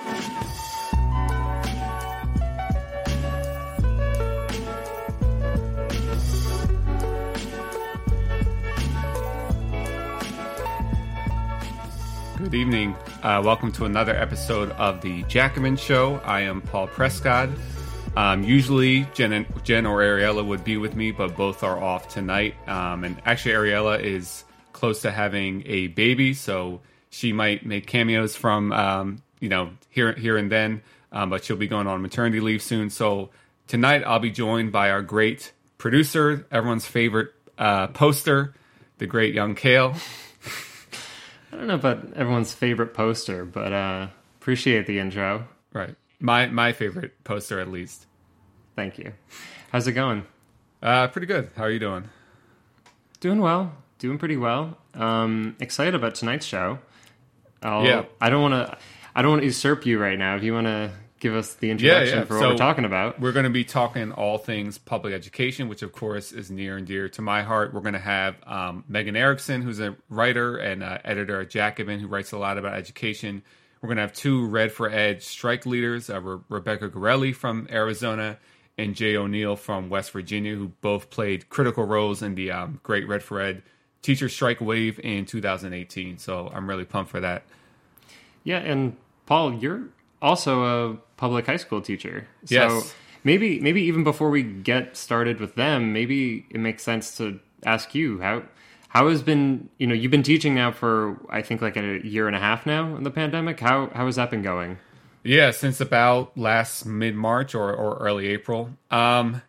Good evening. Uh, welcome to another episode of the Jacobin Show. I am Paul Prescod. Um, usually, Jen, Jen or Ariella would be with me, but both are off tonight. Um, and actually, Ariella is close to having a baby, so she might make cameos from um, you know here here and then. Um, but she'll be going on maternity leave soon. So tonight, I'll be joined by our great producer, everyone's favorite uh, poster, the great young Kale. I don't know about everyone's favorite poster, but uh, appreciate the intro. Right. My my favorite poster at least. Thank you. How's it going? Uh pretty good. How are you doing? Doing well. Doing pretty well. Um, excited about tonight's show. I'll, Yeah. I don't want to. I don't want to usurp you right now. If you want to give us the introduction yeah. for what So- we're talking about. We're going to be talking all things public education, which of course is near and dear to my heart. We're going to have um, Megan Erickson, who's a writer and uh, editor at Jacobin, who writes a lot about education. We're going to have two Red for Ed strike leaders, uh, Re- Rebecca Garelli from Arizona and Jay O'Neal from West Virginia, who both played critical roles in the um, Great Red for Ed teacher strike wave in 2018. So I'm really pumped for that. Yeah, and Paul, you're also a public high school teacher. So Yes. maybe maybe even before we get started with them, maybe it makes sense to ask you how how has been you know you've been teaching now for I think like a year and a half now in the pandemic. How how has that been going? Yeah, since about last mid March or, or early April. Um,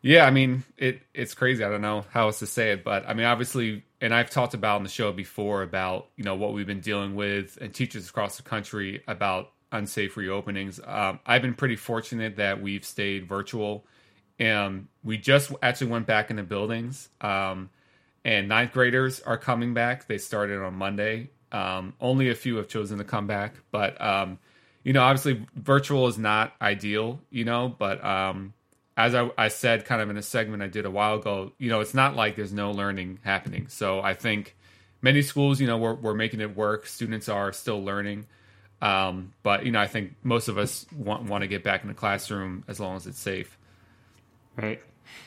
yeah, I mean it. It's crazy. I don't know how else to say it, but I mean, obviously, and I've talked about on the show before about you know what we've been dealing with and teachers across the country about unsafe reopenings. Um, I've been pretty fortunate that we've stayed virtual, and we just actually went back in the buildings. Um, and ninth graders are coming back. They started on Monday. Um, only a few have chosen to come back, but um, you know, obviously, virtual is not ideal. You know, but um, as I, I said, kind of in a segment I did a while ago, you know, it's not like there's no learning happening. So I think many schools, you know, we're we're making it work. Students are still learning, um, but you know, I think most of us want want to get back in the classroom as long as it's safe. Right.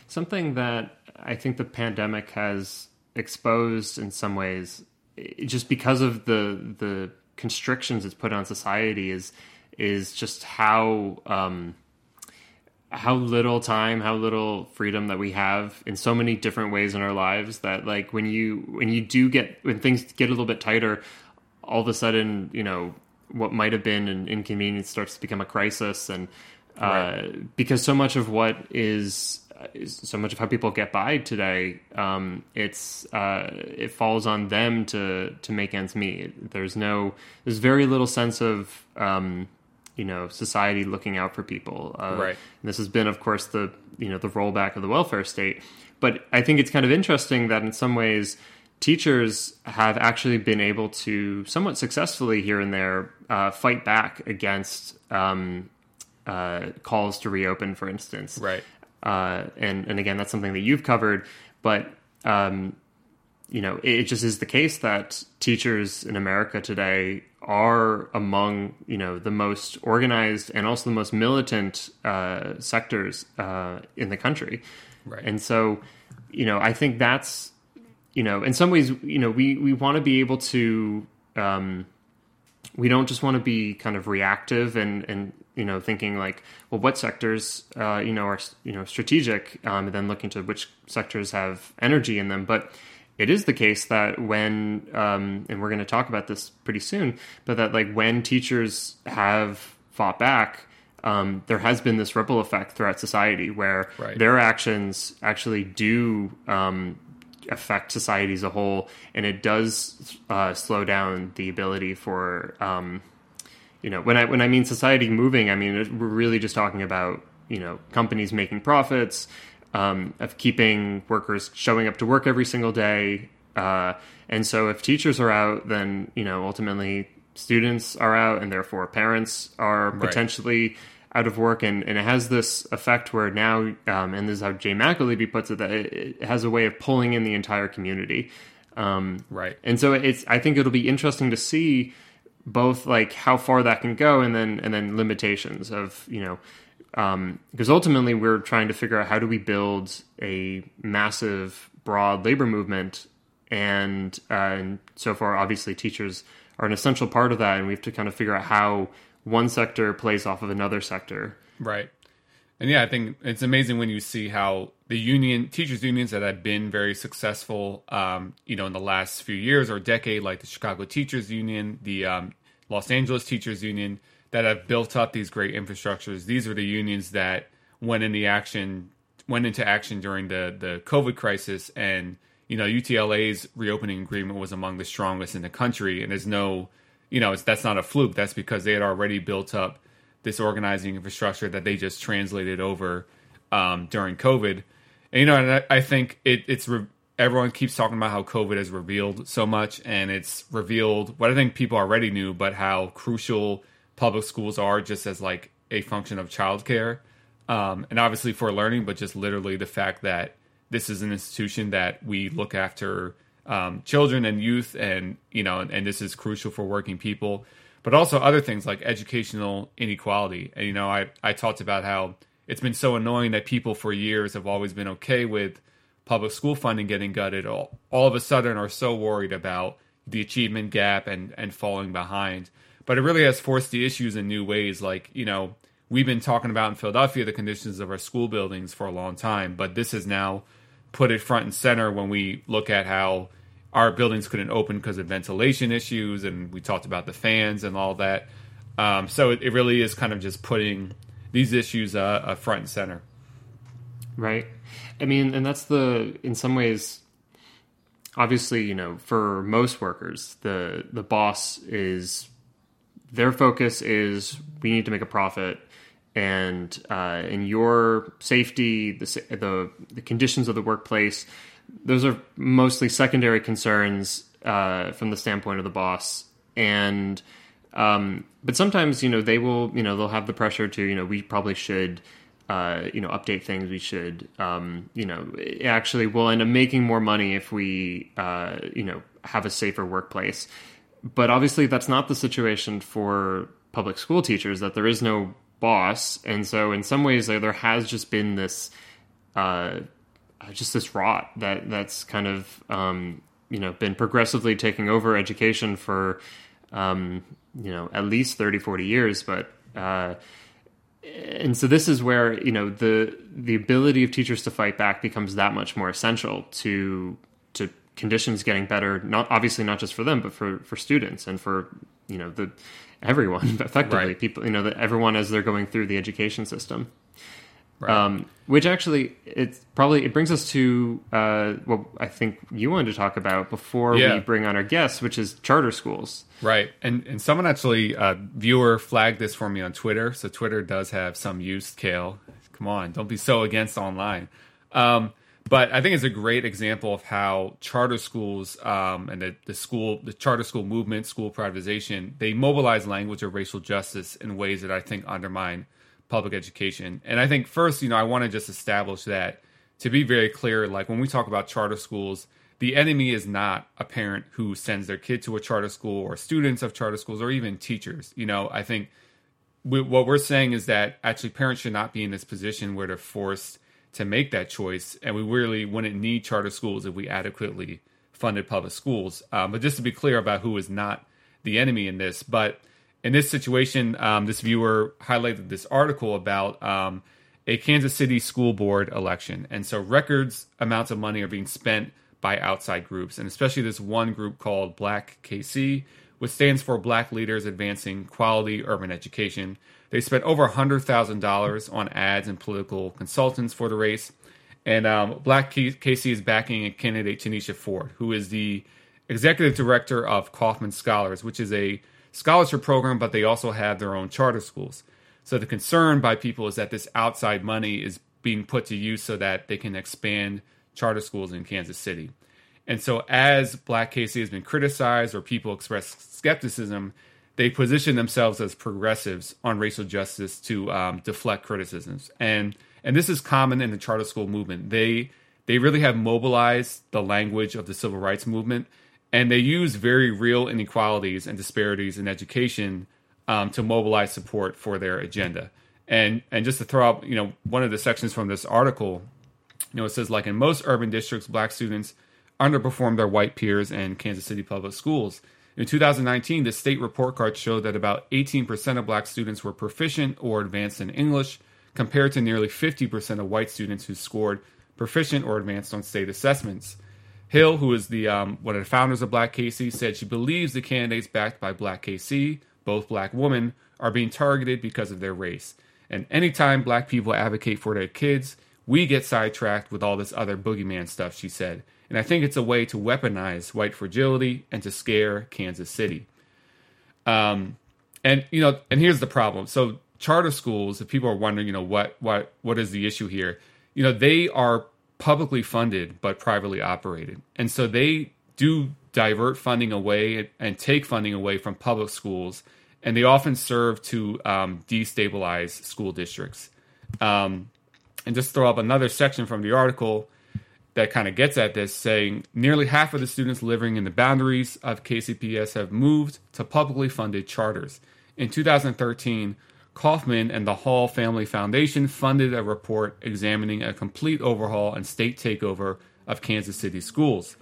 Something that I think the pandemic has exposed in some ways, just because of the the constrictions it's put on society, is is just how um, how little time, how little freedom that we have in so many different ways in our lives. That like when you when you do get when things get a little bit tighter, all of a sudden you know what might have been an inconvenience starts to become a crisis and uh, because so much of what is, is so much of how people get by today um, it's uh, it falls on them to to make ends meet there's no there's very little sense of um, you know society looking out for people uh, Right. this has been of course the you know the rollback of the welfare state but i think it's kind of interesting that in some ways teachers have actually been able to somewhat successfully here and there uh, fight back against um, uh, calls to reopen for instance Right. uh, and and again that's something that you've covered but um, you know it just is the case that teachers in america today are among you know the most organized and also the most militant uh, sectors uh, in the country Right. and so you know i think that's you know in some ways you know we we want to be able to um, we don't just want to be kind of reactive and and you know thinking like well what sectors uh, you know are you know strategic um, and then looking to which sectors have energy in them but it is the case that when um, and we're going to talk about this pretty soon but that like when teachers have fought back um, there has been this ripple effect throughout society where Right. their actions actually do um, affect society as a whole, and it does uh, slow down the ability for um, you know when I when I mean society moving, I mean we're really just talking about you know companies making profits, um, of keeping workers showing up to work every single day, uh, and so if teachers are out, then you know ultimately students are out, and therefore parents are potentially out of work, and, and it has this effect where now, um, and this is how Jane McAlevey puts it, that it, it has a way of pulling in the entire community. Um, Right. and so it's I think it'll be interesting to see both like how far that can go and then and then limitations of you know um, because ultimately we're trying to figure out how do we build a massive broad labor movement and uh, and so far obviously teachers are an essential part of that and we have to kind of figure out how one sector plays off of another sector. Right. And yeah i think it's amazing when you see how the union teachers unions that have been very successful um, you know in the last few years or decade like the chicago teachers union the um, los angeles teachers union that have built up these great infrastructures. These are the unions that went into action went into action during the the COVID crisis, and you know UTLA's reopening agreement was among the strongest in the country. And there's no, you know, that's not a fluke. That's because they had already built up this organizing infrastructure that they just translated over um, during COVID. And you know, and I, I think it, it's re- everyone keeps talking about how COVID has revealed so much, and it's revealed what I think people already knew, but how crucial public schools are just as like a function of childcare, um, and obviously for learning, but just literally the fact that this is an institution that we look after um, children and youth, and you know, and, and, this is crucial for working people, but also other things like educational inequality. And you know, I I talked about how it's been so annoying that people for years have always been okay with public school funding getting gutted. All all of a sudden are so worried about the achievement gap and and falling behind but it really has forced the issues in new ways. Like, you know, we've been talking about in Philadelphia the conditions of our school buildings for a long time, but this has now put it front and center when we look at how our buildings couldn't open because of ventilation issues, and we talked about the fans and all that. Um, so it, it, really is kind of just putting these issues uh, uh, front and center. Right. I mean, and that's the in some ways obviously you know for most workers the the boss is their focus is we need to make a profit and uh, in your safety, the, the, the conditions of the workplace, those are mostly secondary concerns uh, from the standpoint of the boss. And um, but sometimes you know they will you know they'll have the pressure to you know we probably should uh, you know update things. We should um, you know actually we'll end up making more money if we uh, you know have a safer workplace but obviously that's not the situation for public school teachers that there is no boss. And so in some ways there, has just been this uh, just this rot that that's kind of um, you know been progressively taking over education for um, you know at least 30 40 years. But uh, and so this is where you know the the ability of teachers to fight back becomes that much more essential to conditions getting better not obviously not just for them but for for students and for you know the everyone effectively right. people you know that everyone as they're going through the education system right. um, which actually it's probably it brings us to uh, what I think you wanted to talk about before yeah. we bring on our guests, which is charter schools. Right, and and someone actually uh, viewer flagged this for me on Twitter. So Twitter does have some use. Kale, come on, don't be so against online. Um, but I think it's a great example of how charter schools um, and the, the school, the charter school movement, school privatization, they mobilize language of racial justice in ways that I think undermine public education. And I think first, you know, I want to just establish that to be very clear, like when we talk about charter schools, the enemy is not a parent who sends their kid to a charter school or students of charter schools or even teachers. You know, I think we, what we're saying is that actually parents should not be in this position where they're forced to make that choice, and we really wouldn't need charter schools if we adequately funded public schools. Um, but just to be clear about who is not the enemy in this, but in this situation, um, this viewer highlighted this article about um, a Kansas City school board election, and so records amounts of money are being spent by outside groups, and especially this one group called BLAQUE KC, which stands for Black Leaders Advancing Quality Urban Education. They spent over $100,000 on ads and political consultants for the race. And um, BLAQUE KC is backing a candidate, Tanisha Ford, who is the executive director of Kauffman Scholars, which is a scholarship program, but they also have their own charter schools. So the concern by people is that this outside money is being put to use so that they can expand charter schools in Kansas City. And so, as BLAQUE KC has been criticized or people express skepticism, they position themselves as progressives on racial justice to um, deflect criticisms. And and this is common in the charter school movement. They they really have mobilized the language of the civil rights movement, and they use very real inequalities and disparities in education um, to mobilize support for their agenda. And and just to throw out, you know, one of the sections from this article, you know, it says like in most urban districts, black students underperform their white peers in Kansas City public schools. In 2019, the state report card showed that about 18% of black students were proficient or advanced in English, compared to nearly 50% of white students who scored proficient or advanced on state assessments. Hill, who is the um, one of the founders of BLAQUE KC, said she believes the candidates backed by BLAQUE KC, both black women, are being targeted because of their race. And anytime black people advocate for their kids, we get sidetracked with all this other boogeyman stuff, she said. And I think it's a way to weaponize white fragility and to scare Kansas City. Um, and you know, and here's the problem. So charter schools, if people are wondering, you know, what what what is the issue here? You know, they are publicly funded but privately operated, and so they do divert funding away and take funding away from public schools, and they often serve to um, destabilize school districts. Um, and just throw up another section from the article that kind of gets at this, saying nearly half of the students living in the boundaries of KCPS have moved to publicly funded charters. In 2013, Kauffman and the Hall Family Foundation funded a report examining a complete overhaul and state takeover of Kansas City schools.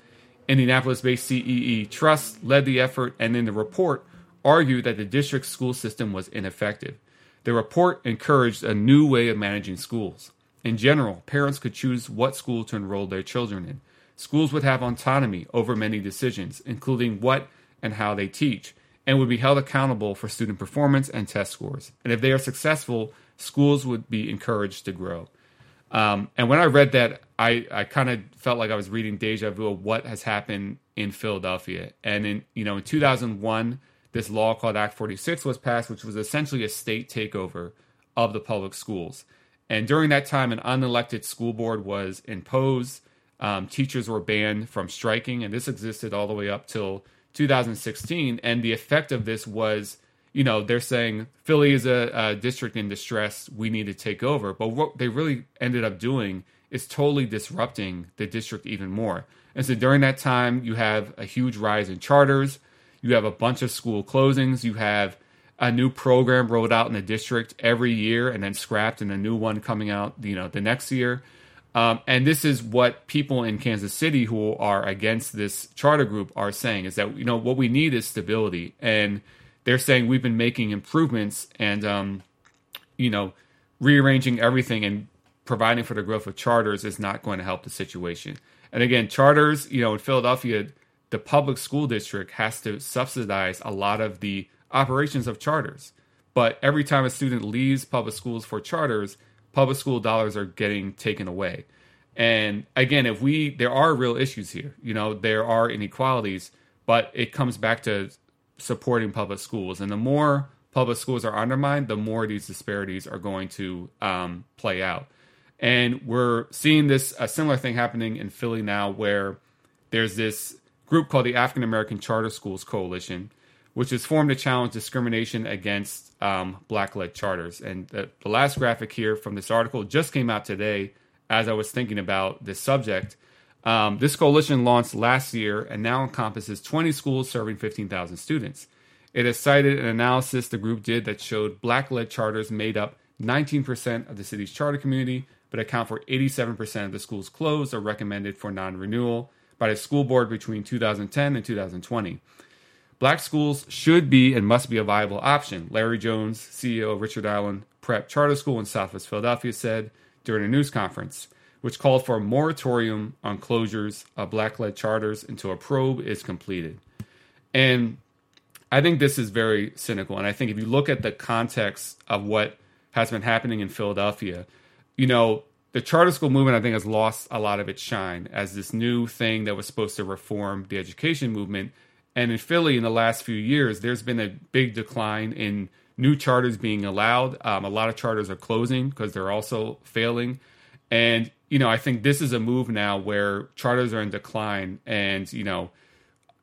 Indianapolis based CEE Trust led the effort and in the report argued that the district's school system was ineffective. The report encouraged a new way of managing schools. In general, parents could choose what school to enroll their children in. Schools would have autonomy over many decisions, including what and how they teach, and would be held accountable for student performance and test scores. And if they are successful, schools would be encouraged to grow. Um, and when I read that, I, I kind of felt like I was reading deja vu of what has happened in Philadelphia. And in you know in 2001, this law called Act 46 was passed, which was essentially a state takeover of the public schools. And during that time, an unelected school board was imposed. Um, teachers were banned from striking, and this existed all the way up till 2016. And the effect of this was, you know, they're saying Philly is a, a district in distress. We need to take over. But what they really ended up doing is totally disrupting the district even more. And so during that time, you have a huge rise in charters. You have a bunch of school closings. You have a new program rolled out in the district every year and then scrapped and a new one coming out you know the next year. Um, and this is what people in kansas city who are against this charter group are saying is that you know what we need is stability. And they're saying we've been making improvements and um, you know rearranging everything and providing for the growth of charters is not going to help the situation. And again charters you know in philadelphia the public school district has to subsidize a lot of the operations of charters. But every time a student leaves public schools for charters, public school dollars are getting taken away. And again, if we, there are real issues here, you know, there are inequalities, but it comes back to supporting public schools. And the more public schools are undermined, the more these disparities are going to um, play out. And we're seeing this, a similar thing happening in Philly now, where there's this group called the African American Charter Schools Coalition which is formed to challenge discrimination against um, black led charters. And the, the, last graphic here from this article just came out today as I was thinking about this subject. Um, this coalition launched last year and now encompasses 20 schools serving 15,000 students. It has cited an analysis the group did that showed black led charters made up 19% of the city's charter community, but account for 87% of the schools closed or recommended for non renewal by the school board between 2010 and 2020. Black schools should be and must be a viable option, Larry Jones, CEO of Richard Allen Prep Charter School in Southwest Philadelphia, said during a news conference, which called for a moratorium on closures of black led charters until a probe is completed. And I think this is very cynical. And I think if you look at the context of what has been happening in Philadelphia, you know, the charter school movement, I think, has lost a lot of its shine as this new thing that was supposed to reform the education movement and in Philly, in the last few years, there's been a big decline in new charters being allowed. Um, a lot of charters are closing because they're also failing. And, you know, I think this is a move now where charters are in decline and, you know,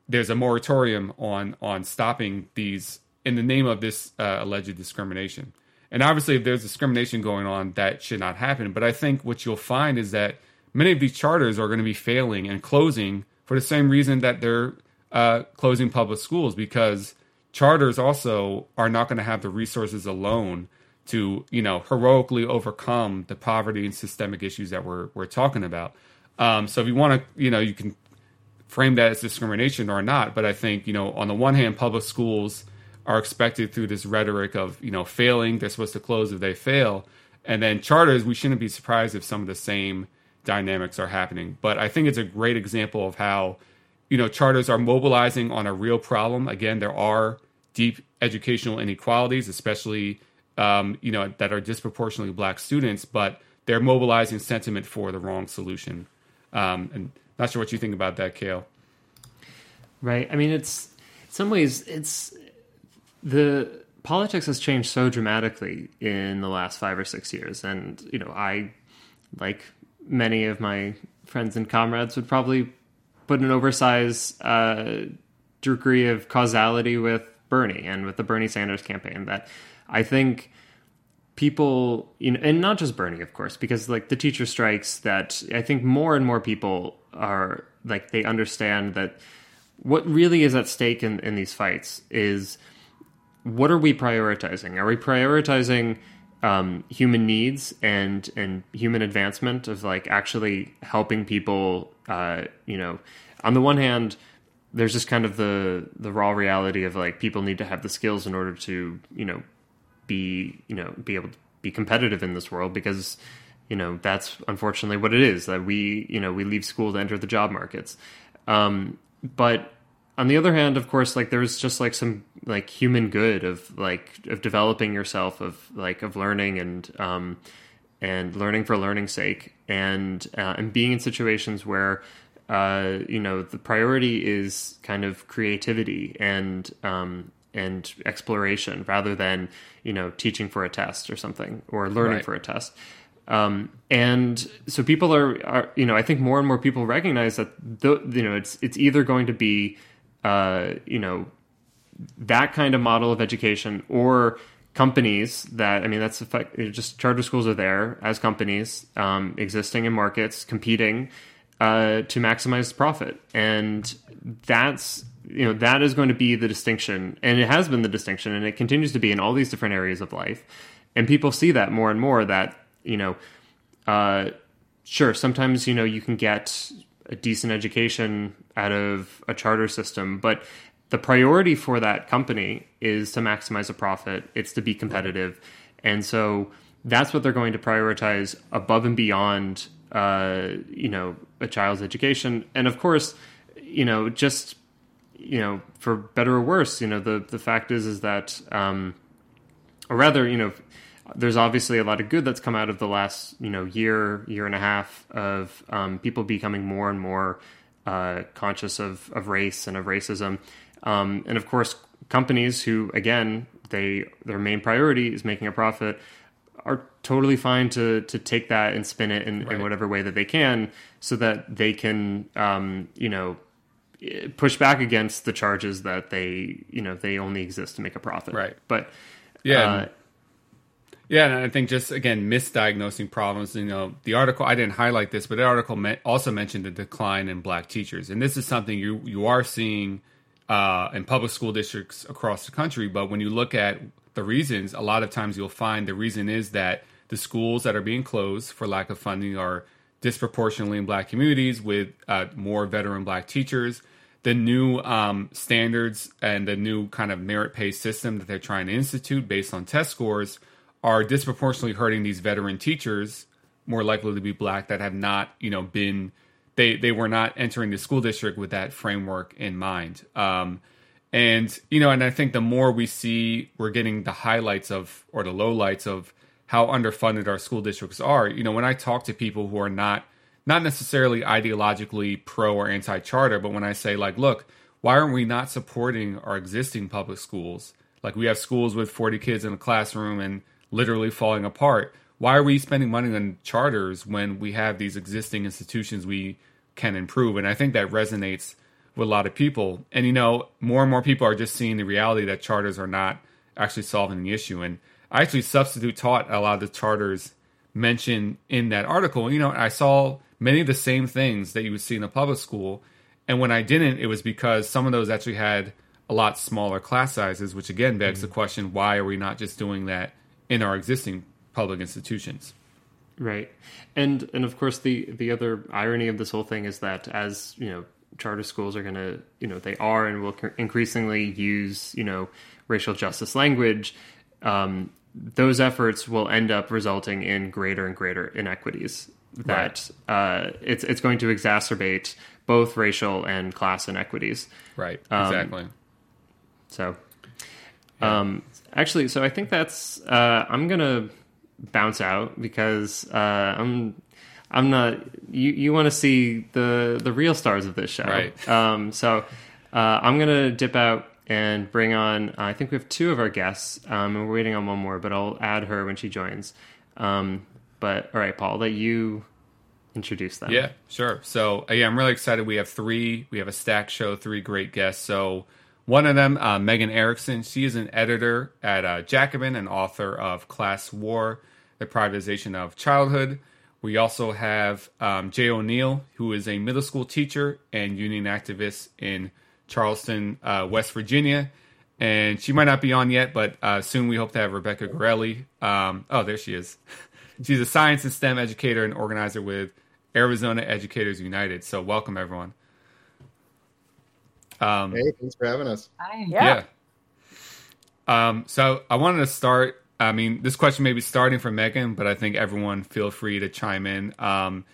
there's a moratorium on on stopping these in the name of this uh, alleged discrimination. And obviously, if there's discrimination going on, that should not happen. But I think what you'll find is that many of these charters are going to be failing and closing for the same reason that they're uh, closing public schools because charters also are not going to have the resources alone to you know heroically overcome the poverty and systemic issues that we're we're talking about. Um, so if you want to, you know, you can frame that as discrimination or not. But I think you know, on the one hand, public schools are expected through this rhetoric of you know failing, they're supposed to close if they fail, and then charters, we shouldn't be surprised if some of the same dynamics are happening. But I think it's a great example of how you know charters are mobilizing on a real problem. Again, there are deep educational inequalities, especially um, you know that are disproportionately black students, but they're mobilizing sentiment for the wrong solution. Um, and not sure what you think about that, Cale. Right. I mean, it's in some ways it's the politics has changed so dramatically in the last five or six years, and you know, I like many of my friends and comrades would probably put an oversized uh, degree of causality with Bernie and with the Bernie Sanders campaign that I think people you know and not just Bernie of course because like the teacher strikes that I think more and more people are like they understand that what really is at stake in, in these fights is what are we prioritizing? Are we prioritizing um, human needs and and human advancement of like actually helping people? Uh, you know, on the one hand, there's just kind of the the raw reality of like people need to have the skills in order to you know be you know be able to be competitive in this world because you know that's unfortunately what it is that we you know we leave school to enter the job markets um, but on the other hand of course like there's just like some like human good of like of developing yourself of like of learning and um and learning for learning's sake and uh, and being in situations where uh you know the priority is kind of creativity and um and exploration rather than you know teaching for a test or something or learning right. for a test um, and so people are, are, you know, I think more and more people recognize that, the, you know, it's it's either going to be, uh, you know, that kind of model of education or companies that I mean, that's effect, just charter schools are there as companies um, existing in markets competing uh, to maximize profit, and that's you know that is going to be the distinction, and it has been the distinction, and it continues to be in all these different areas of life, and people see that more and more that you know, uh, sure, sometimes, you know, you can get a decent education out of a charter system, but the priority for that company is to maximize a profit, it's to be competitive. And so that's what they're going to prioritize above and beyond, uh, you know, a child's education. And of course, you know, just, you know, for better or worse, you know, the, the fact is, is that, um, or rather, you know, there's obviously a lot of good that's come out of the last you know year year and a half of um, people becoming more and more uh, conscious of of race and of racism, um, and of course companies who again they their main priority is making a profit are totally fine to to take that and spin it in, right. in whatever way that they can so that they can um, you know push back against the charges that they you know they only exist to make a profit. Right. But yeah uh, yeah, and I think just again misdiagnosing problems. You know, the article I didn't highlight this, but the article also mentioned the decline in black teachers, and this is something you you are seeing uh, in public school districts across the country. But when you look at the reasons, a lot of times you'll find the reason is that the schools that are being closed for lack of funding are disproportionately in black communities with uh, more veteran black teachers. The new um, standards and the new kind of merit pay system that they're trying to institute based on test scores are disproportionately hurting these veteran teachers, more likely to be black, that have not, you know, been they they were not entering the school district with that framework in mind. Um, and you know, and I think the more we see, we're getting the highlights of or the lowlights of how underfunded our school districts are. You know, when I talk to people who are not not necessarily ideologically pro or anti charter, but when I say like, look, why aren't we not supporting our existing public schools? Like we have schools with 40 kids in a classroom and literally falling apart. Why are we spending money on charters when we have these existing institutions we can improve? And I think that resonates with a lot of people. And you know, more and more people are just seeing the reality that charters are not actually solving the issue. And I actually substitute taught a lot of the charters mentioned in that article. You know, I saw many of the same things that you would see in a public school. And when I didn't, it was because some of those actually had a lot smaller class sizes, which again begs mm-hmm. the question why are we not just doing that in our existing public institutions? Right. And and of course the the other irony of this whole thing is that as, you know, charter schools are going to, you know, they are and will increasingly use, you know, racial justice language, um, those efforts will end up resulting in greater and greater inequities that right. uh, it's it's going to exacerbate both racial and class inequities. Right. Um, exactly. So, yeah. um, actually, so I think that's uh, I'm gonna bounce out because uh, I'm I'm not you you want to see the the real stars of this show, right? Um, so uh, I'm gonna dip out and bring on. I think we have two of our guests, um, and we're waiting on one more, but I'll add her when she joins. Um, but all right, Paul, let you introduce them. Yeah, sure. So yeah, I'm really excited. We have three. We have a stack show, three great guests. So one of them, uh, Megan Erickson. She is an editor at uh, Jacobin and author of Class War: The Privatization of Childhood. We also have um, Jay O'Neal, who is a middle school teacher and union activist in Charleston, uh, West Virginia. And she might not be on yet, but uh, soon we hope to have Rebecca Garelli. Um, oh, there she is. She's a science and STEM educator and organizer with Arizona Educators United. So welcome everyone. Um, hey, thanks for having us. Hi. Yeah. yeah. Um, so I wanted to start. I mean, this question may be starting from Megan, but I think everyone feel free to chime in. Um,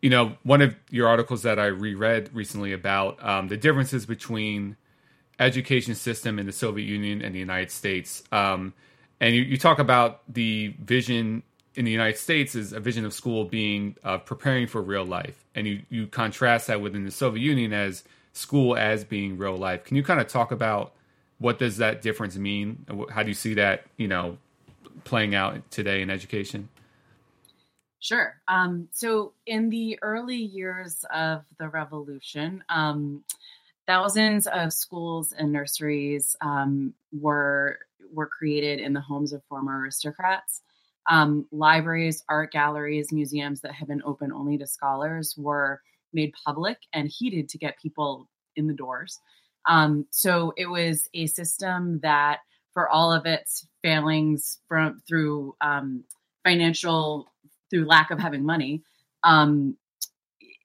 you know, one of your articles that I reread recently about um, the differences between education system in the Soviet Union and the United States. Um, and you, you, talk about the vision in the United States is a vision of school being uh, preparing for real life, and you you contrast that within the Soviet Union as school as being real life. Can you kind of talk about what does that difference mean? How do you see that you know playing out today in education? Sure. Um, so in the early years of the revolution, um, thousands of schools and nurseries um, were were created in the homes of former aristocrats um, libraries, art galleries, museums that had been open only to scholars were made public and heated to get people in the doors. Um, so it was a system that, for all of its failings from through um, financial, through lack of having money, um,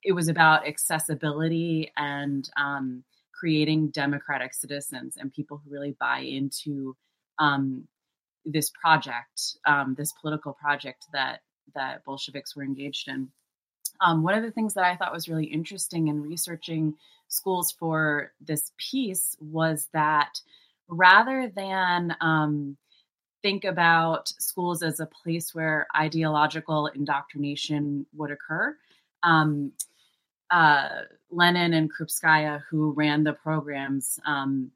it was about accessibility and um, creating democratic citizens and people who really buy into um, this project, um, this political project that that Bolsheviks were engaged in. Um, one of the things that I thought was really interesting in researching schools for this piece was that rather than um, think about schools as a place where ideological indoctrination would occur, um, uh, Lenin and Krupskaya, who ran the programs, um,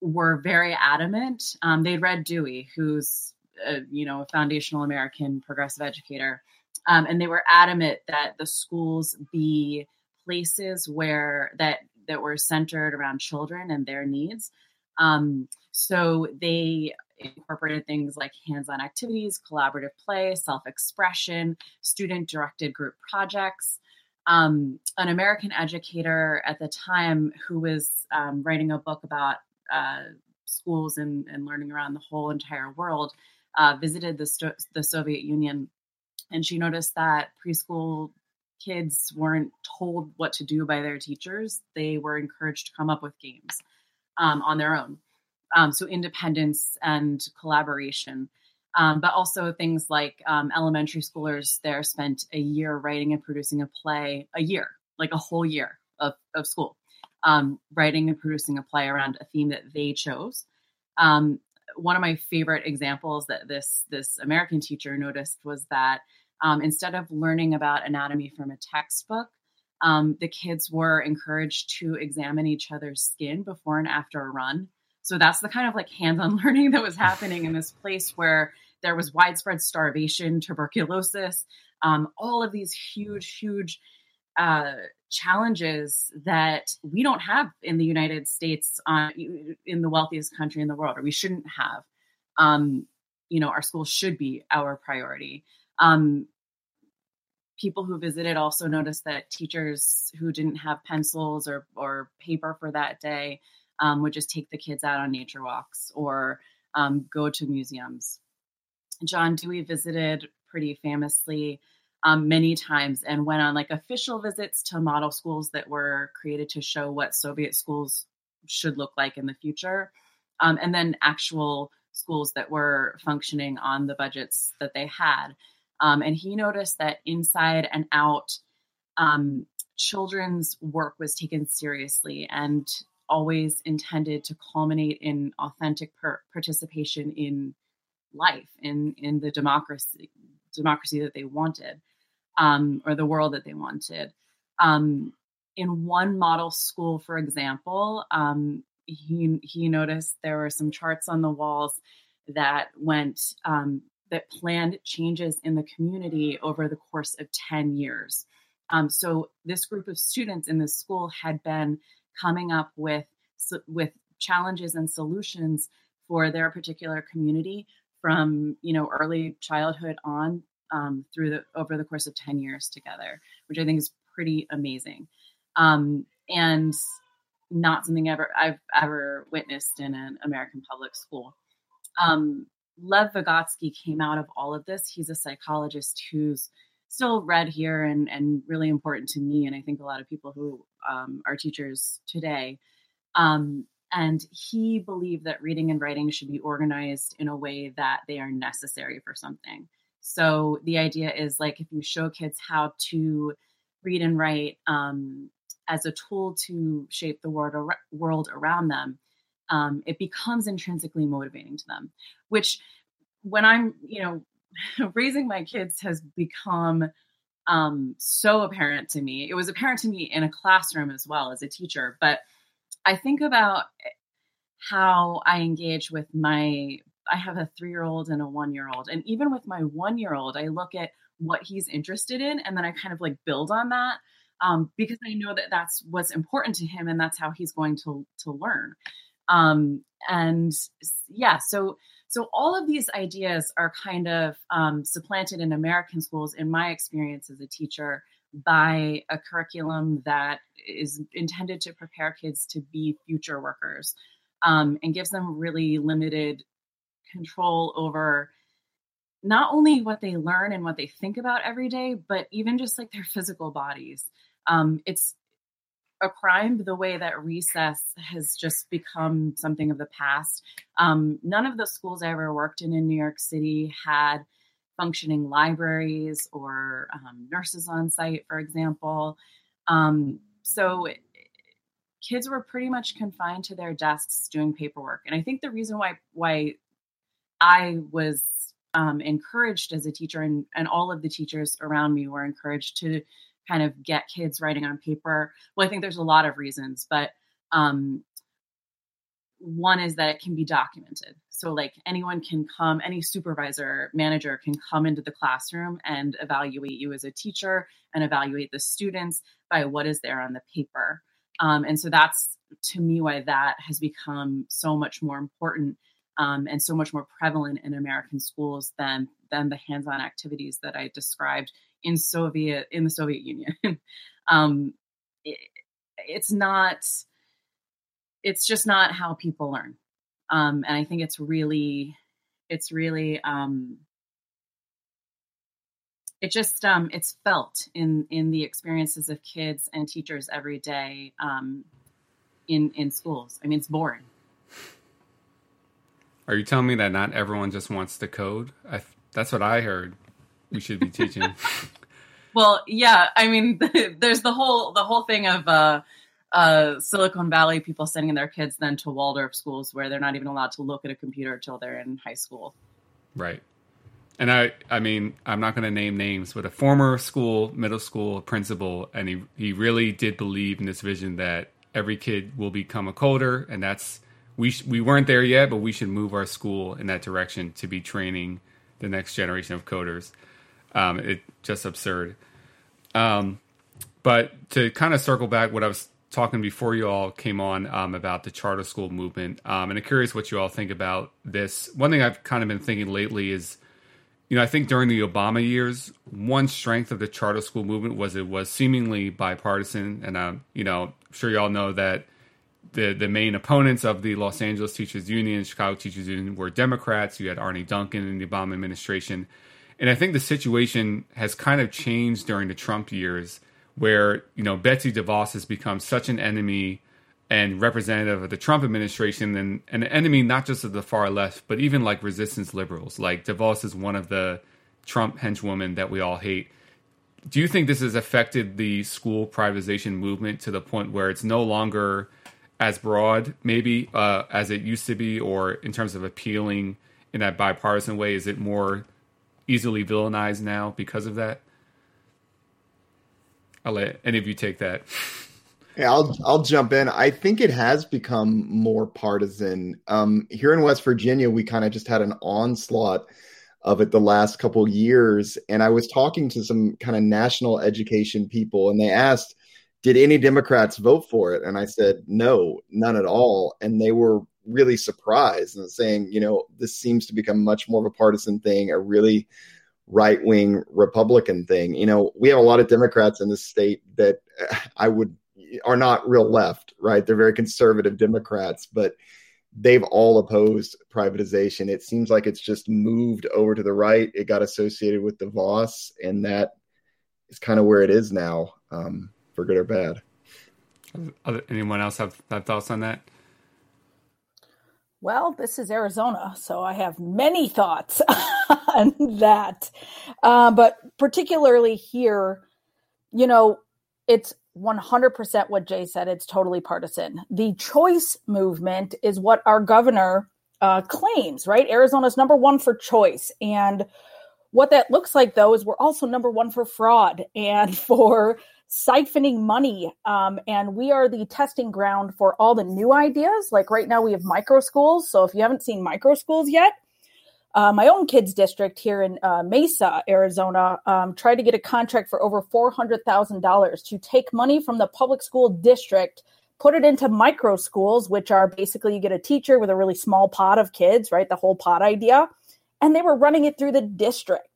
were very adamant. Um, they'd read Dewey, who's a, you know a foundational American progressive educator, um, and they were adamant that the schools be places where that that were centered around children and their needs. Um, so they incorporated things like hands-on activities, collaborative play, self-expression, student-directed group projects. Um, an American educator at the time who was um, writing a book about uh, schools and, and learning around the whole entire world, uh, visited the, Sto- the Soviet Union. And she noticed that preschool kids weren't told what to do by their teachers. They were encouraged to come up with games um, on their own. Um, so independence and collaboration. Um, but also things like um, elementary schoolers there spent a year writing and producing a play, a year, like a whole year of, of school um, writing and producing a play around a theme that they chose. One of my favorite examples that this this American teacher noticed was that um, instead of learning about anatomy from a textbook, um, the kids were encouraged to examine each other's skin before and after a run. So that's the kind of like hands-on learning that was happening in this place where there was widespread starvation, tuberculosis, um, all of these huge, huge uh, challenges that we don't have in the United States, in the wealthiest country in the world, or we shouldn't have. Um, you know, our schools should be our priority. Um, people who visited also noticed that teachers who didn't have pencils or, or paper for that day um, would just take the kids out on nature walks or um, go to museums. John Dewey visited pretty famously um, many times and went on like official visits to model schools that were created to show what Soviet schools should look like in the future, um, and then actual schools that were functioning on the budgets that they had. Um, and he noticed that inside and out, um, children's work was taken seriously and always intended to culminate in authentic per- participation in life, in in the democracy democracy that they wanted, um, or the world that they wanted. Um, in one model school, for example, um, he he noticed there were some charts on the walls that went um, that planned changes in the community over the course of 10 years. Um, so this group of students in this school had been coming up with with challenges and solutions for their particular community from you know early childhood on um, through the over the course of 10 years together which i think is pretty amazing um, and not something ever i've ever witnessed in an american public school um, Lev Vygotsky came out of all of this. He's a psychologist who's still read here and, and really important to me, and I think a lot of people who um, are teachers today. Um, and he believed that reading and writing should be organized in a way that they are necessary for something. So the idea is like if you show kids how to read and write um, as a tool to shape the world, world around them, um, it becomes intrinsically motivating to them which when i'm you know raising my kids has become um, so apparent to me. It was apparent to me in a classroom as well as a teacher but i think about how i engage with my i have a three year old and a one year old and even with my one year old i look at what he's interested in and then i kind of like build on that um, because i know that that's what's important to him and that's how he's going to to learn. Um, and yeah, so so all of these ideas are kind of um, supplanted in American schools, in my experience as a teacher, by a curriculum that is intended to prepare kids to be future workers um, and gives them really limited control over not only what they learn and what they think about every day, but even just like their physical bodies. Um, it's a crime the way that recess has just become something of the past. Um, none of the schools I ever worked in in New York City had functioning libraries or um, nurses on site, for example. Um, so it, kids were pretty much confined to their desks doing paperwork. And I think the reason why why I was um, encouraged as a teacher and, and all of the teachers around me were encouraged to kind of get kids writing on paper? Well, I think there's a lot of reasons, but um, one is that it can be documented. So, like anyone can come, any supervisor, manager can come into the classroom and evaluate you as a teacher and evaluate the students by what is there on the paper. Um, and so that's to me why that has become so much more important um, and so much more prevalent in American schools than than the hands-on activities that I described in Soviet in the Soviet Union. um, it, it's not. It's just not how people learn, um, and I think it's really, it's really, um, it just um, it's felt in in the experiences of kids and teachers every day um, in in schools. I mean, it's boring. Are you telling me that not everyone just wants to code? I, that's what I heard we should be teaching. well, yeah, I mean, there's the whole the whole thing of uh, uh, Silicon Valley people sending their kids then to Waldorf schools where they're not even allowed to look at a computer until they're in high school. Right. And I, I mean, I'm not going to name names, but a former school, middle school principal, and he, he really did believe in this vision that every kid will become a coder, and that's we sh- we weren't there yet, but we should move our school in that direction to be training the next generation of coders. Um, it just absurd. Um, but to kind of circle back, what I was talking before you all came on um, about the charter school movement, um, and I'm curious what you all think about this. One thing I've kind of been thinking lately is, you you know, I think during the Obama years, one strength of the charter school movement was it was seemingly bipartisan, and um, you know, I'm sure y'all know that the the main opponents of the Los Angeles Teachers Union, Chicago Teachers Union, were Democrats. You had Arne Duncan in the Obama administration, and I think the situation has kind of changed during the Trump years, where you know Betsy DeVos has become such an enemy and representative of the Trump administration and, and an enemy not just of the far left, but even like resistance liberals. Like DeVos is one of the Trump henchwomen that we all hate. Do you think this has affected the school privatization movement to the point where it's no longer as broad, maybe, uh, as it used to be, or in terms of appealing in that bipartisan way? Is it more easily villainized now because of that? I'll let any of you take that. Yeah, I'll I'll jump in. I think it has become more partisan. Um, here in West Virginia, we kind of just had an onslaught of it the last couple years, and I was talking to some kind of national education people, and they asked, "Did any Democrats vote for it?" And I said, "No, none at all." And they were really surprised and saying, "You know, this seems to become much more of a partisan thing, a really right wing Republican thing." You know, we have a lot of Democrats in this state that I would are not real left, right? They're very conservative Democrats, but they've all opposed privatization. It seems like it's just moved over to the right. It got associated with DeVos, and that is kind of where it is now, um, for good or bad. Anyone else have, have thoughts on that? Well, this is Arizona, so I have many thoughts on that. Uh, but particularly here, you know, it's 100% what Jay said. It's totally partisan. The choice movement is what our governor uh, claims, right? Arizona's number one for choice. And what that looks like, though, is we're also number one for fraud and for siphoning money. Um, and we are the testing ground for all the new ideas. Like right now, we have micro schools. So if you haven't seen micro schools yet, uh, my own kids district here in uh, Mesa, Arizona, um, tried to get a contract for over $400,000 to take money from the public school district, put it into micro schools, which are basically you get a teacher with a really small pot of kids, right? The whole pot idea. And they were running it through the district.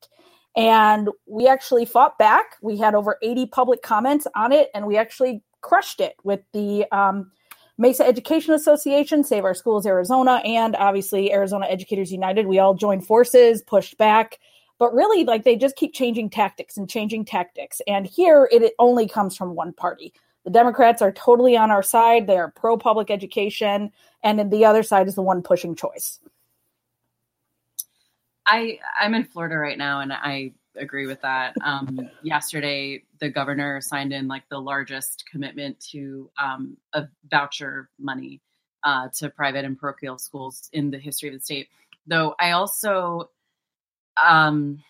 And we actually fought back. We had over 80 public comments on it, and we actually crushed it with the um, Mesa Education Association, Save Our Schools Arizona, and obviously Arizona Educators United. We all joined forces, pushed back, but really, like they just keep changing tactics and changing tactics. And here, it, only comes from one party. The Democrats are totally on our side. They are pro public education, and then the other side is the one pushing choice. I I'm in Florida right now, and I agree with that. Um, yesterday, the governor signed in like the largest commitment to um, a voucher money uh, to private and parochial schools in the history of the state. Though I also, um,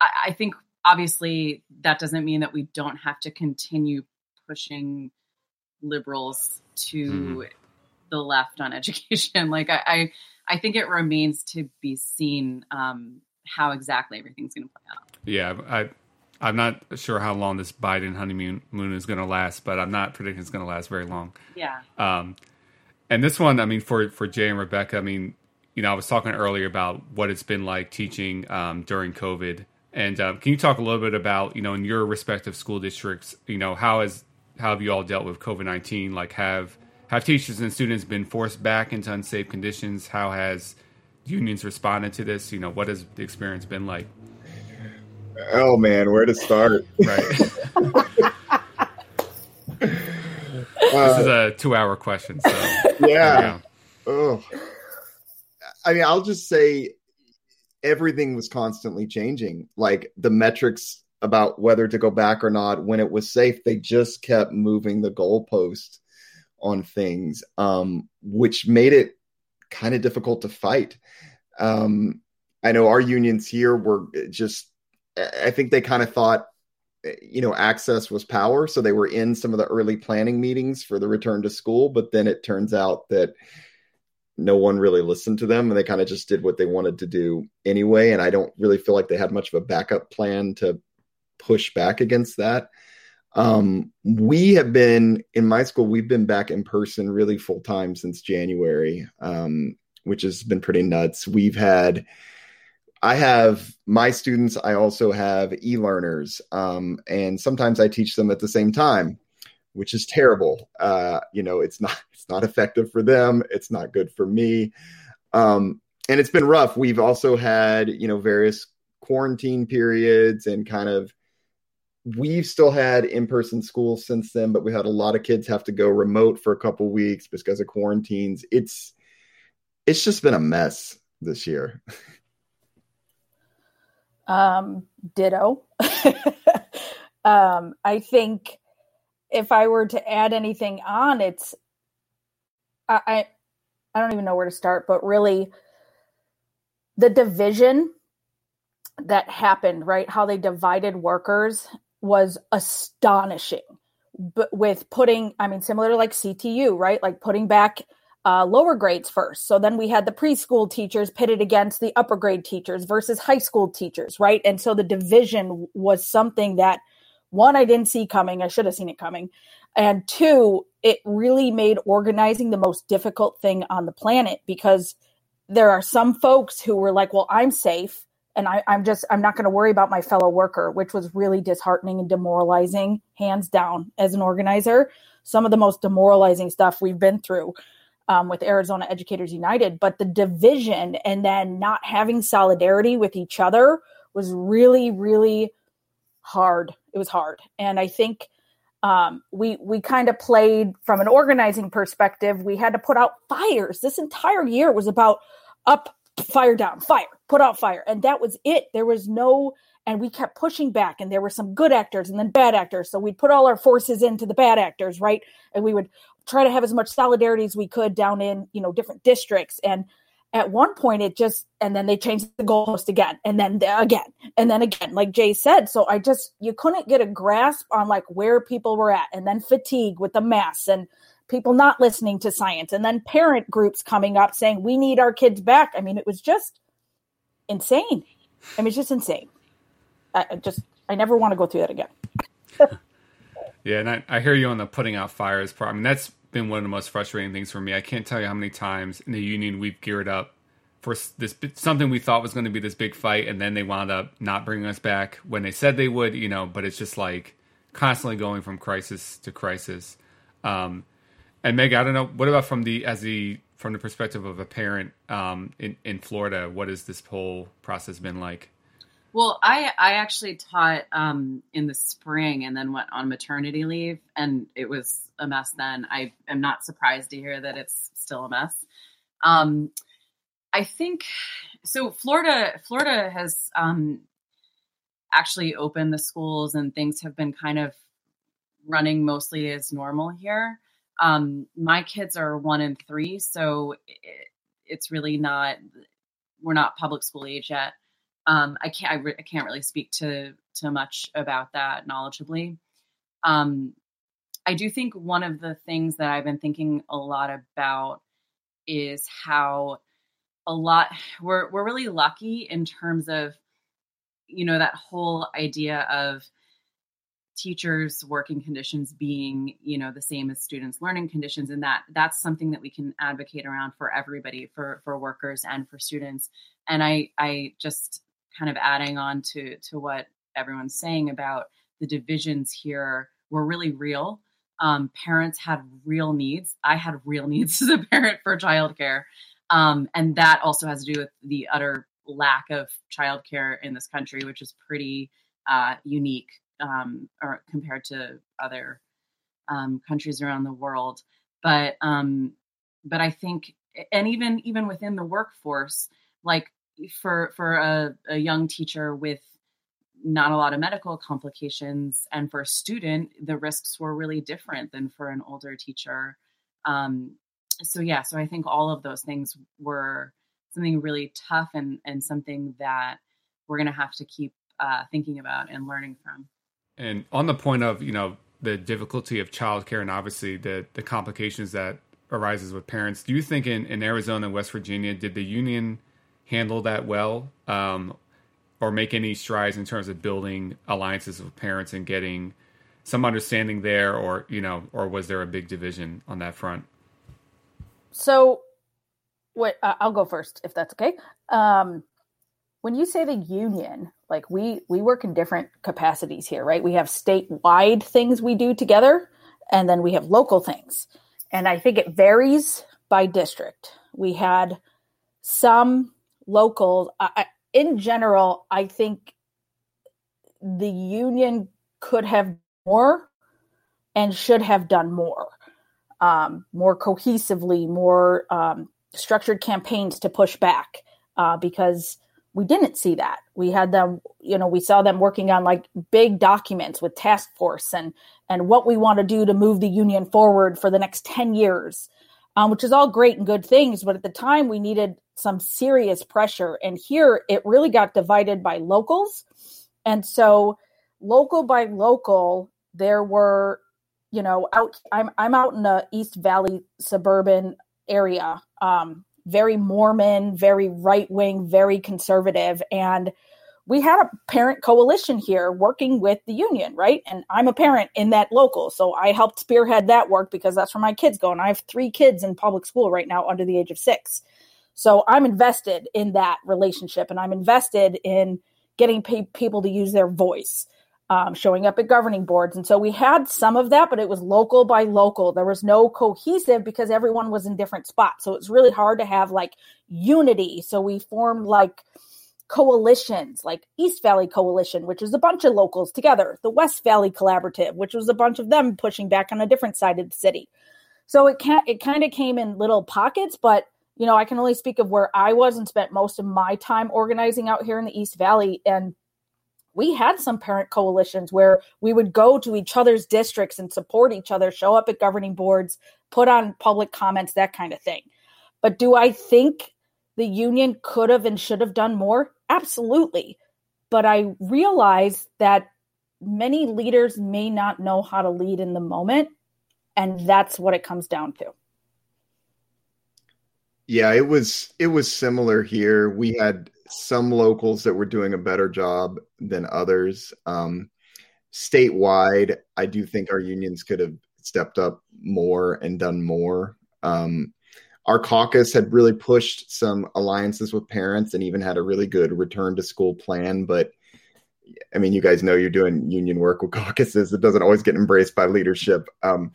I, I think obviously that doesn't mean that we don't have to continue pushing liberals to mm. the left on education. like I, I, I think it remains to be seen um, how exactly everything's going to play out. Yeah, I I'm not sure how long this Biden honeymoon moon is going to last, but I'm not predicting it's going to last very long. Yeah. Um, and this one, I mean, for for Jay and Rebecca, I mean, you know, I was talking earlier about what it's been like teaching um, during COVID, and um, can you talk a little bit about, you know, in your respective school districts, you know, how has how have you all dealt with COVID nineteen? Like, have have teachers and students been forced back into unsafe conditions? How has unions responded to this? You know, what has the experience been like? Oh man, where to start? Right. this is uh, a two-hour question. So yeah. Oh. I mean, I'll just say everything was constantly changing. Like the metrics about whether to go back or not when it was safe, they just kept moving the goalpost on things, um, which made it kind of difficult to fight. Um, I know our unions here were just I think they kind of thought, you know, access was power. So they were in some of the early planning meetings for the return to school. But then it turns out that no one really listened to them and they kind of just did what they wanted to do anyway. And I don't really feel like they had much of a backup plan to push back against that. Um, we have been in my school, we've been back in person really full time since January, um, which has been pretty nuts. We've had I have my students. I also have e-learners, um, and sometimes I teach them at the same time, which is terrible. Uh, you know, it's not it's not effective for them. It's not good for me, um, and it's been rough. We've also had you know various quarantine periods and kind of we've still had in-person school since then but we had a lot of kids have to go remote for a couple weeks because of quarantines. It's it's just been a mess this year. Um ditto. Um i think if i were to add anything on it's I, I i don't even know where to start but really the division that happened right? How they divided workers was astonishing. But with putting i mean similar to like ctu right? Like putting back uh, lower grades first. So then we had the preschool teachers pitted against the upper grade teachers versus high school teachers right? And so the division was something that one i didn't see coming. I should have seen it coming. And two it really made organizing the most difficult thing on the planet because there are some folks who were like well i'm safe and I, am just I'm not going to worry about my fellow worker, which was really disheartening and demoralizing, hands down. As an organizer, some of the most demoralizing stuff we've been through um, with Arizona Educators United, but the division and then not having solidarity with each other was really, really hard. It was hard, and I think um, we we kind of played from an organizing perspective. We had to put out fires. This entire year was about up fire down, fire, put out fire. And that was it. There was no, and we kept pushing back, and there were some good actors and then bad actors. So we'd put all our forces into the bad actors, right? And we would try to have as much solidarity as we could down in, you know, different districts. And at one point it just and then they changed the goalpost again and then again and then again like jay said so i just you couldn't get a grasp on like where people were at and then fatigue with the mass and people not listening to science, and then parent groups coming up saying, we need our kids back. I mean, it was just insane. I mean, it's just insane. I just, I never want to go through that again. yeah, and I, I hear you on the putting out fires part. I mean, that's been one of the most frustrating things for me. I can't tell you how many times in the union we've geared up for this something we thought was going to be this big fight, and then they wound up not bringing us back when they said they would. You know, but it's just like constantly going from crisis to crisis. Um, and Meg, I don't know. What about from the as the from the perspective of a parent um, in in Florida? What has this whole process been like? Well, I I actually taught um, in the spring and then went on maternity leave, and it was a mess. Then I am not surprised to hear that it's still a mess. Um, I think so. Florida Florida has um, actually opened the schools, and things have been kind of running mostly as normal here. Um, my kids are one and three, so it, it's really not. We're not public school age yet. Um, I can't. I, re- I, can't really speak to to much about that knowledgeably. Um, I do think one of the things that I've been thinking a lot about is how a lot we're we're really lucky in terms of you know that whole idea of teachers working conditions being you know the same as students learning conditions and that that's something that we can advocate around for everybody for for workers and for students. And i i just kind of adding on to to what everyone's saying about the divisions here were really real. Um, parents had real needs. I had real needs as a parent for childcare. Um, and that also has to do with the utter lack of childcare in this country which is pretty uh, unique um, or compared to other um, countries around the world. But um, but I think, and even even within the workforce, like for for a, a young teacher with not a lot of medical complications, and for a student, the risks were really different than for an older teacher. Um, so yeah, so I think all of those things were something really tough and and something that we're going to have to keep uh, thinking about and learning from. And on the point of you know the difficulty of childcare and obviously the the complications that arises with parents, do you think in, in Arizona and West Virginia did the union handle that well, um, or make any strides in terms of building alliances with parents and getting some understanding there, or you know, or was there a big division on that front? So, what I'll go first if that's okay. Um, when you say the union, like we we work in different capacities here, right? We have statewide things we do together, and then we have local things. And I think it varies by district. We had some local, I, in general, I think the union could have more and should have done more, um, more cohesively, more um, structured campaigns to push back uh, because we didn't see that. We had them, you know, we saw them working on like big documents with task force and and what we want to do to move the union forward for the next 10 years, um, which is all great and good things. But at the time, we needed some serious pressure. And here it really got divided by locals. And so, local by local, there were, you know, out, I'm, I'm out in the East Valley suburban area. Um, very Mormon, very right wing, very conservative. And we had a parent coalition here working with the union, right? And I'm a parent in that local. So I helped spearhead that work because that's where my kids go. And I have three kids in public school right now under the age of six. So I'm invested in that relationship and I'm invested in getting people to use their voice um, showing up at governing boards. And so we had some of that, but it was local by local. There was no cohesive because everyone was in different spots. So it's really hard to have like unity. So we formed like coalitions, like East Valley Coalition, which is a bunch of locals together, the West Valley Collaborative, which was a bunch of them pushing back on a different side of the city. So it can it kind of came in little pockets, but you know, I can only speak of where I was and spent most of my time organizing out here in the East Valley and we had some parent coalitions where we would go to each other's districts and support each other, show up at governing boards, put on public comments, that kind of thing. But do I think the union could have and should have done more? Absolutely. But I realize that many leaders may not know how to lead in the moment. And that's what it comes down to. Yeah, it was it was similar here. We had some locals that were doing a better job than others. Um, statewide, I do think our unions could have stepped up more and done more. Um, our caucus had really pushed some alliances with parents and even had a really good return to school plan, but I mean, you guys know you're doing union work with caucuses. It doesn't always get embraced by leadership, um,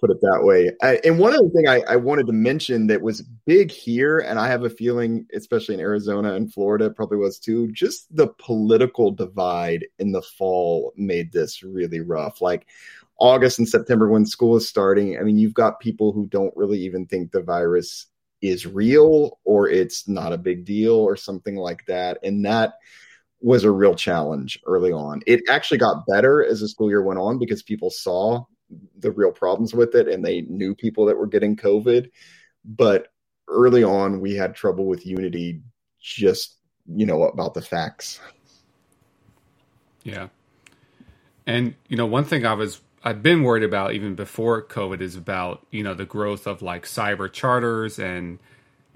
put it that way. I, and one other thing I, I, wanted to mention that was big here, and I have a feeling, especially in Arizona and Florida, probably was too, just the political divide in the fall made this really rough. Like August and September, when school is starting, I mean, you've got people who don't really even think the virus is real or it's not a big deal or something like that. And that, was a real challenge early on. It actually got better as the school year went on because people saw the real problems with it and they knew people that were getting COVID. But early on, we had trouble with unity just, you know, about the facts. Yeah. And, you know, one thing I was, I've been worried about even before COVID is about, you know, the growth of like cyber charters and,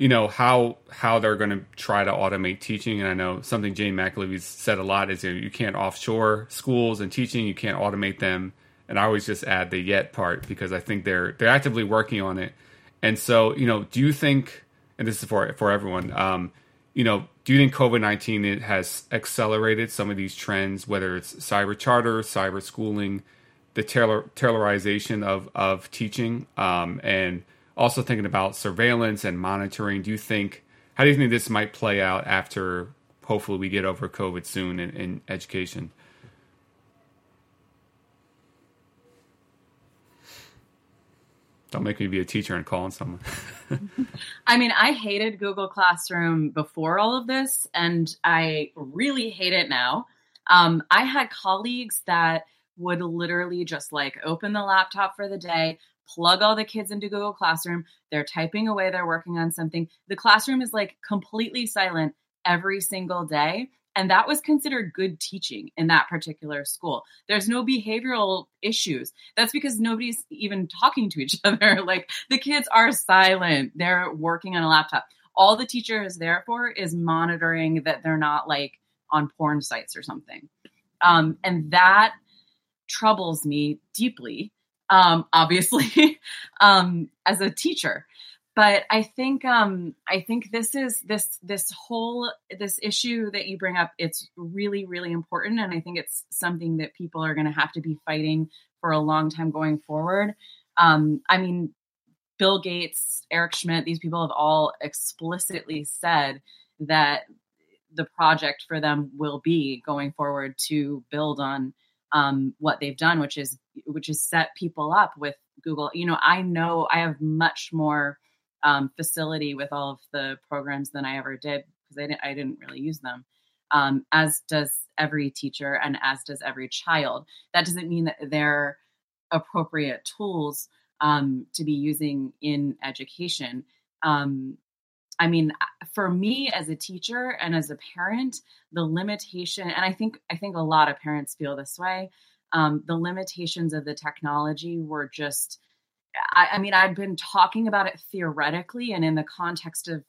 you know how how they're going to try to automate teaching. And i know something Jane McAlevey's said a lot is you, know, you can't offshore schools and teaching you can't automate them. And i always just add the yet part because i think they're they're actively working on it. And so you know do you think and this is for for everyone um, you know do you think covid-19 it has accelerated some of these trends whether it's cyber charter cyber schooling the Taylor, Taylorization of of teaching um, and also thinking about surveillance and monitoring. Do you think how do you think this might play out after hopefully we get over COVID soon in, in education? Don't make me be a teacher and calling someone. I mean, I hated Google Classroom before all of this, and I really hate it now. Um, I had colleagues that would literally just like open the laptop for the day, plug all the kids into Google Classroom. They're typing away, they're working on something. The classroom is like completely silent every single day. And that was considered good teaching in that particular school. There's no behavioral issues. That's because nobody's even talking to each other. like the kids are silent, they're working on a laptop. All the teacher is there for is monitoring that they're not like on porn sites or something. Um, and that troubles me deeply um, obviously, um, as a teacher. but I think um, I think this is this this whole this issue that you bring up. It's really really important, and I think it's something that people are going to have to be fighting for a long time going forward. Um, I mean, Bill Gates, Eric Schmidt, these people have all explicitly said that the project for them will be going forward to build on um, what they've done, which is which is set people up with Google. You know, I know I have much more um, facility with all of the programs than I ever did because I didn't I didn't really use them. Um, as does every teacher and as does every child. That doesn't mean that they're appropriate tools um, to be using in education. Um, I mean, for me as a teacher and as a parent, the limitation, and I think I think a lot of parents feel this way. Um, the limitations of the technology were just. I, I mean, I'd been talking about it theoretically and in the context of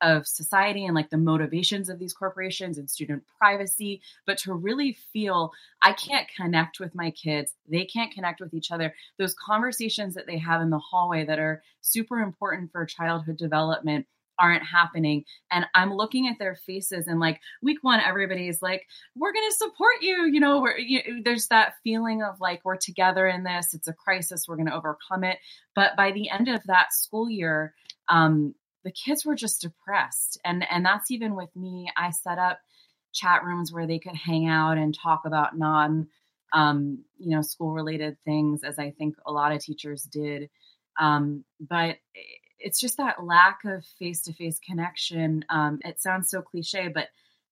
of society and like the motivations of these corporations and student privacy, but to really feel I can't connect with my kids, they can't connect with each other. Those conversations that they have in the hallway that are super important for childhood development aren't happening. And i'm looking at their faces and like week one everybody's like we're going to support you. You know we're, you, there's that feeling of like we're together in this. It's a crisis. We're going to overcome it. But by the end of that school year um, the kids were just depressed. And and that's even with me. I set up chat rooms where they could hang out and talk about non um, you know school related things as i think a lot of teachers did. Um, but it's just that lack of face to face connection. Um, it sounds so cliche, but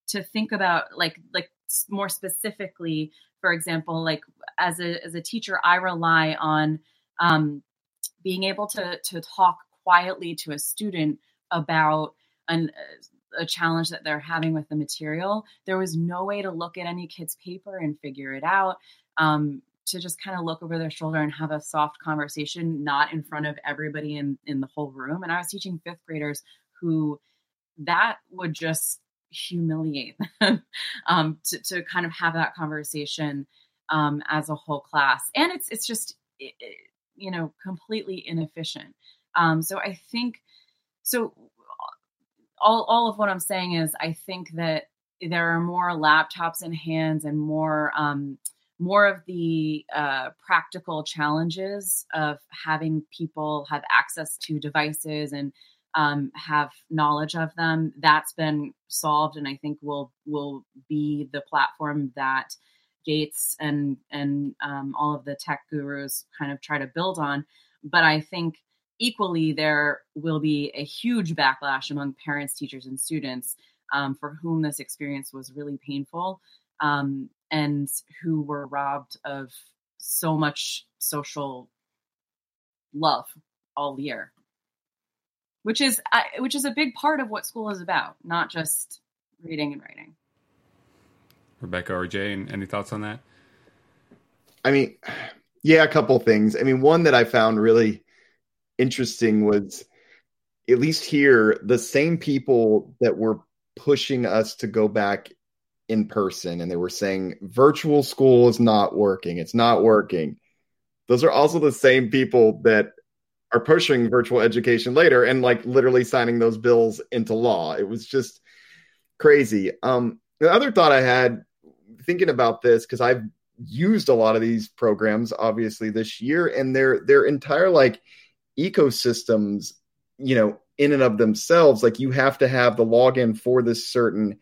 to think about like like more specifically, for example, like as a as a teacher, I rely on um, being able to to talk quietly to a student about an a challenge that they're having with the material. There was no way to look at any kid's paper and figure it out. Um, to just kind of look over their shoulder and have a soft conversation, not in front of everybody in, in the whole room. And I was teaching fifth graders who that would just humiliate them um, to, to kind of have that conversation um, as a whole class. And it's, it's just, it, you know, completely inefficient. Um, so I think, so all, all of what I'm saying is I think that there are more laptops in hands and more, um, more of the uh, practical challenges of having people have access to devices and um, have knowledge of them that's been solved and i think will will be the platform that gates and and um, all of the tech gurus kind of try to build on. But i think equally there will be a huge backlash among parents teachers and students um, for whom this experience was really painful. Um, and who were robbed of so much social love all year. Which is which is a big part of what school is about not just reading and writing. Rebecca or jay any thoughts on that? I mean yeah a couple things. I mean one that i found really interesting was at least here the same people that were pushing us to go back in person and they were saying virtual school is not working. It's not working. Those are also the same people that are pushing virtual education later and like literally signing those bills into law. It was just crazy. Um, the other thought I had thinking about this because I've used a lot of these programs obviously this year and their their entire like ecosystems, you know, in and of themselves, like you have to have the login for this certain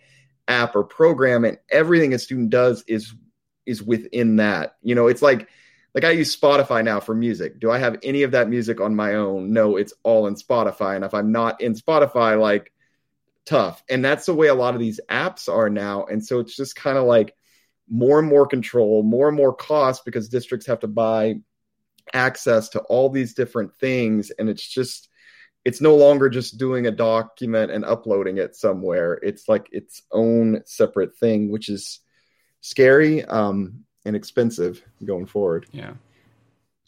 app or program and everything a student does is is within that. You know it's like like i use spotify now for music. Do i have any of that music on my own? No it's all in spotify. And if i'm not in spotify like tough. And that's the way a lot of these apps are now. And so it's just kind of like more and more control more and more cost because districts have to buy access to all these different things. And it's just it's no longer just doing a document and uploading it somewhere. It's like its own separate thing, which is scary um, and expensive going forward. Yeah.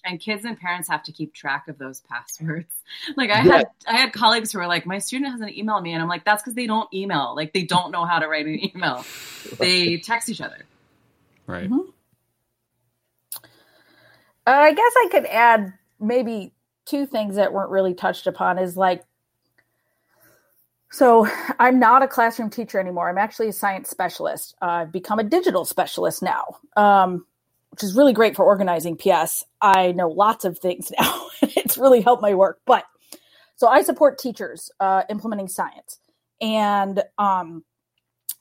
And kids and parents have to keep track of those passwords. Like I yeah. had, I had colleagues who were like, "My student hasn't emailed me," and I'm like, "That's because they don't email. Like they don't know how to write an email. They text each other." Right. Mm-hmm. Uh, I guess I could add maybe two things that weren't really touched upon is like So I'm not a classroom teacher anymore. I'm actually a science specialist. Uh, I've become a digital specialist now, um, which is really great for organizing. PS, I know lots of things now. it's really helped my work. But so I support teachers uh, implementing science, and um,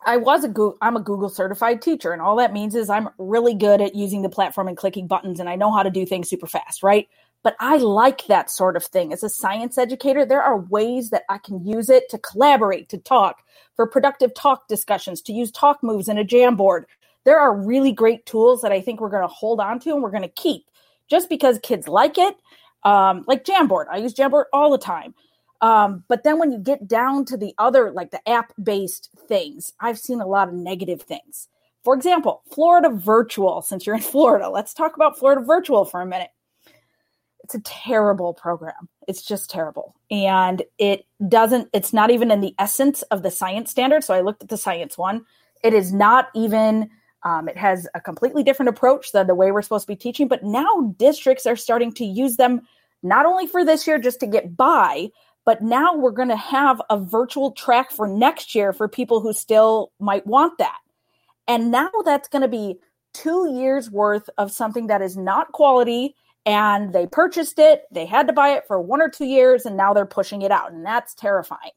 I was a Google, I'm a Google certified teacher, and all that means is I'm really good at using the platform and clicking buttons, and I know how to do things super fast, right? But I like that sort of thing. As a science educator, there are ways that I can use it to collaborate, to talk, for productive talk discussions, to use talk moves in a Jamboard. There are really great tools that I think we're going to hold on to and we're going to keep just because kids like it. Um, like Jamboard, I use Jamboard all the time. Um, but then when you get down to the other, like the app based things, I've seen a lot of negative things. For example, Florida Virtual, since you're in Florida, let's talk about Florida Virtual for a minute. It's a terrible program. It's just terrible. And it doesn't, it's not even in the essence of the science standard. So I looked at the science one. It is not even, um, it has a completely different approach than the way we're supposed to be teaching. But now districts are starting to use them not only for this year just to get by, but now we're going to have a virtual track for next year for people who still might want that. And now that's going to be two years worth of something that is not quality. And they purchased it, they had to buy it for one or two years, and now they're pushing it out. And that's terrifying.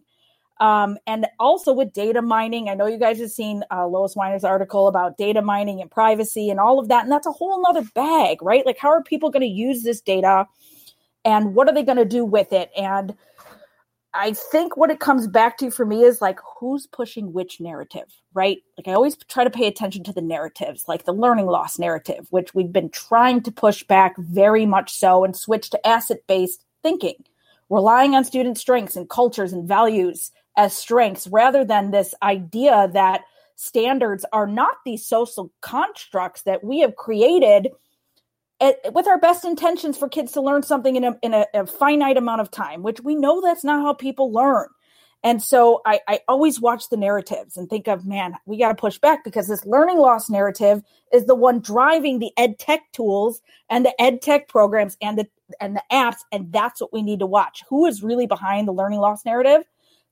Um, and also with data mining, I know you guys have seen uh, Lois Weiner's article about data mining and privacy and all of that. And that's a whole nother bag, right? Like, how are people going to use this data? And what are they going to do with it? And I think what it comes back to for me is like who's pushing which narrative, right? Like I always try to pay attention to the narratives, like the learning loss narrative, which we've been trying to push back very much so and switch to asset based thinking, relying on student strengths and cultures and values as strengths rather than this idea that standards are not these social constructs that we have created with our best intentions for kids to learn something in a, in a, a, finite amount of time, which we know that's not how people learn. And so I, I always watch the narratives and think of, man, we got to push back because this learning loss narrative is the one driving the ed tech tools and the ed tech programs and the and the apps, and that's what we need to watch. Who is really behind the learning loss narrative?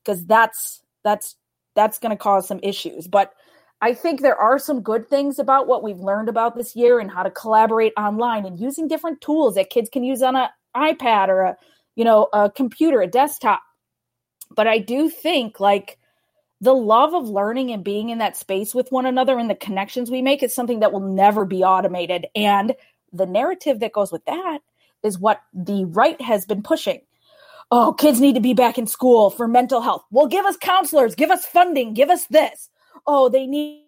Because that's that's that's going to cause some issues. But I think there are some good things about what we've learned about this year and how to collaborate online and using different tools that kids can use on an iPad or a you know a computer, a desktop. But I do think like the love of learning and being in that space with one another and the connections we make is something that will never be automated. And the narrative that goes with that is what the right has been pushing. Oh, kids need to be back in school for mental health. Well, give us counselors, give us funding, give us this oh, they need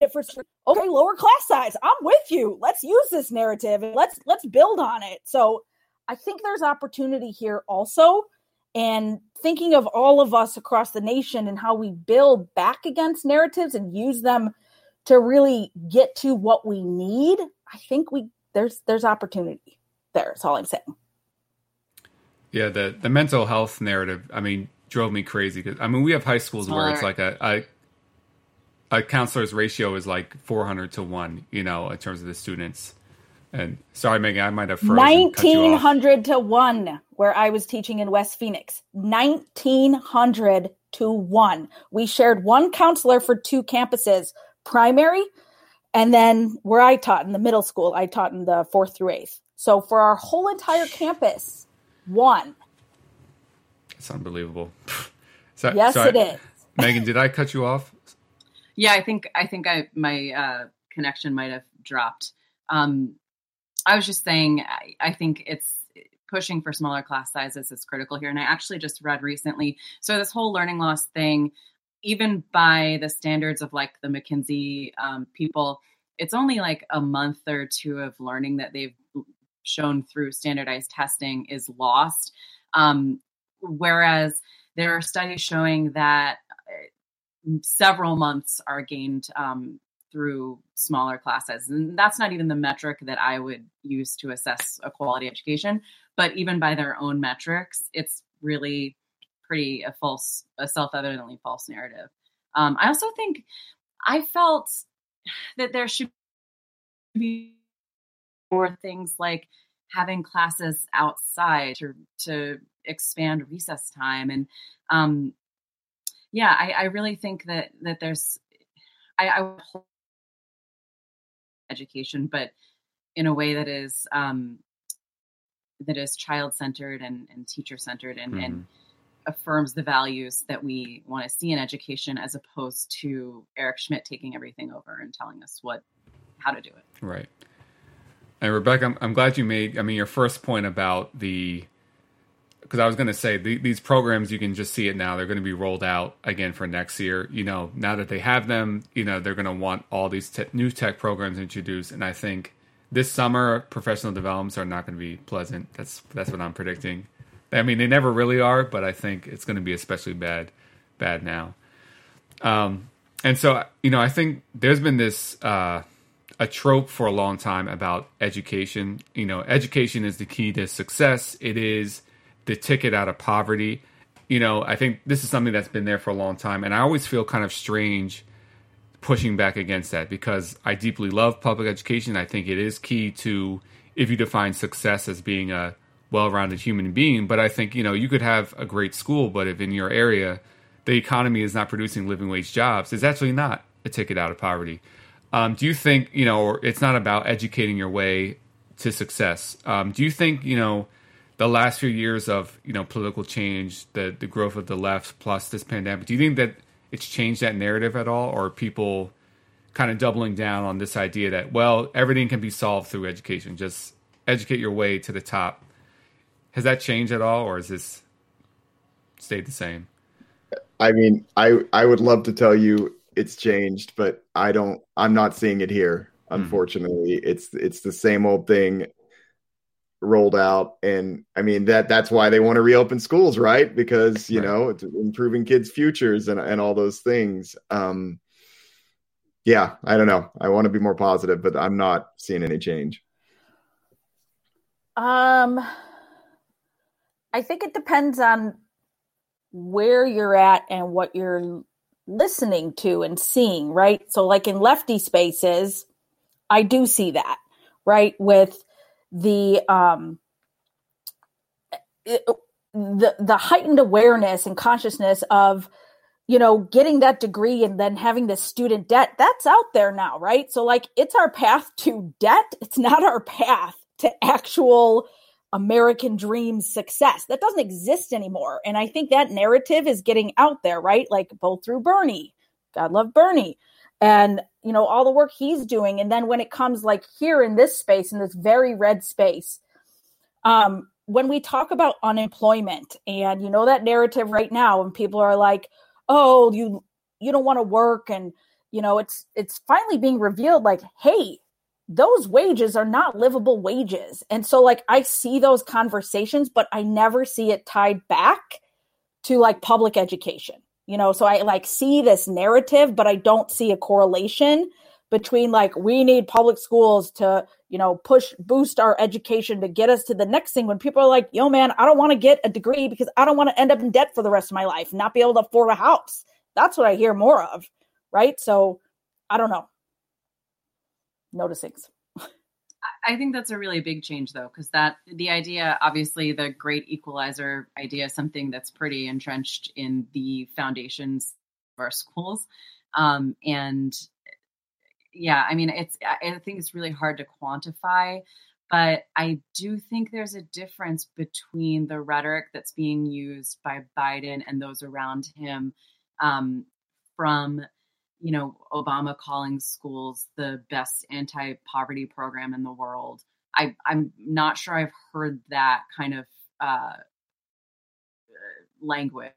it for okay, lower class size. I'm with you. Let's use this narrative and let's let's build on it. So I think there's opportunity here also. And thinking of all of us across the nation and how we build back against narratives and use them to really get to what we need, I think we there's there's opportunity there. That's all I'm saying. Yeah, the the mental health narrative. I mean, drove me crazy because I mean we have high schools Smaller. where it's like a, a a counselor's ratio is like 400 to 1 you know in terms of the students. And sorry megan i might have frozen, 1900 to 1 where i was teaching in west phoenix. 1900 to 1 we shared one counselor for two campuses primary and then where i taught in the middle school i taught in the fourth through eighth. So for our whole entire campus one. It's unbelievable. So, yes so it I, is. Megan did i cut you off yeah, I think I think I my uh, connection might have dropped. Um, I was just saying, I, I think it's pushing for smaller class sizes is critical here. And I actually just read recently. So this whole learning loss thing, even by the standards of like the McKinsey um, people, it's only like a month or two of learning that they've shown through standardized testing is lost. Um, whereas there are studies showing that several months are gained um, through smaller classes. And that's not even the metric that I would use to assess a quality education. But even by their own metrics, it's really pretty a false, a self evidently false narrative. Um, I also think I felt that there should be more things like having classes outside to, to expand recess time and um, yeah, I, I really think that that there's I, I education, but in a way that is um, that is child centered and, and teacher centered and, mm-hmm. and affirms the values that we want to see in education as opposed to Eric Schmidt taking everything over and telling us what how to do it. Right. And Rebecca, I'm, I'm glad you made I mean your first point about the because I was going to say the, these programs you can just see it now they're going to be rolled out again for next year. You know, now that they have them, you know they're going to want all these te- new tech programs introduced, and I think this summer professional developments are not going to be pleasant. That's that's what I'm predicting. I mean, they never really are, but I think it's going to be especially bad bad now. Um, and so you know, I think there's been this uh, a trope for a long time about education. You know, education is the key to success. It is the ticket out of poverty. You know, I think this is something that's been there for a long time, and I always feel kind of strange pushing back against that because I deeply love public education. I think it is key to if you define success as being a well-rounded human being. But I think you know you could have a great school, but if in your area the economy is not producing living wage jobs, it's actually not a ticket out of poverty. Um, do you think you know it's not about educating your way to success? Um, do you think you know the last few years of you know political change, the the growth of the left plus this pandemic? Do you think that it's changed that narrative at all, or people kind of doubling down on this idea that well everything can be solved through education, just educate your way to the top? Has that changed at all, or has this stayed the same? I mean, I I would love to tell you it's changed, but I don't. I'm not seeing it here. Hmm. Unfortunately, mm-hmm. it's it's the same old thing rolled out. And i mean that that's why they want to reopen schools right? Because you right. know it's improving kids futures and and all those things. Um yeah i don't know. I want to be more positive but i'm not seeing any change. Um i think it depends on where you're at and what you're listening to and seeing right? So like in lefty spaces i do see that right? With the um it, the the heightened awareness and consciousness of you know getting that degree and then having the student debt that's out there now right? So like it's our path to debt. It's not our path to actual american dream success. That doesn't exist anymore. And i think that narrative is getting out there right? Like both through bernie. God love bernie and you know all the work he's doing. And then when it comes like here in this space in this very red space um when we talk about unemployment and you know that narrative right now and people are like oh you you don't want to work and you know it's it's finally being revealed like hey those wages are not livable wages. And so like i see those conversations but i never see it tied back to like public education you know so i like see this narrative but i don't see a correlation between like we need public schools to you know push boost our education to get us to the next thing when people are like yo man i don't want to get a degree because i don't want to end up in debt for the rest of my life not be able to afford a house. That's what i hear more of right? So i don't know. Noticings I think that's a really big change, though, because that the idea, obviously, the great equalizer idea, is something that's pretty entrenched in the foundations of our schools, um, and yeah, I mean, it's I think it's really hard to quantify, but I do think there's a difference between the rhetoric that's being used by Biden and those around him um, from you know, Obama calling schools the best anti-poverty program in the world. I, I'm not sure I've heard that kind of uh, language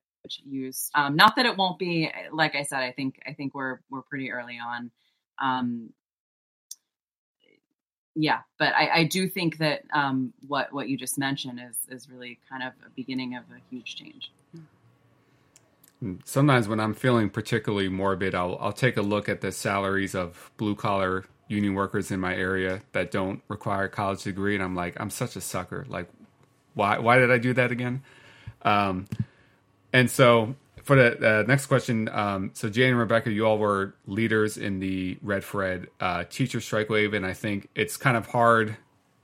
used. Um, not that it won't be. Like I said, I think I think we're we're pretty early on. Um, yeah, but I, I do think that um, what what you just mentioned is is really kind of a beginning of a huge change. Sometimes when I'm feeling particularly morbid, I'll I'll take a look at the salaries of blue collar union workers in my area that don't require a college degree, and I'm like, I'm such a sucker. Like, why why did I do that again? Um, and so for the uh, next question, um, so Jay and Rebecca, you all were leaders in the Red for Ed uh, teacher strike wave, and I think it's kind of hard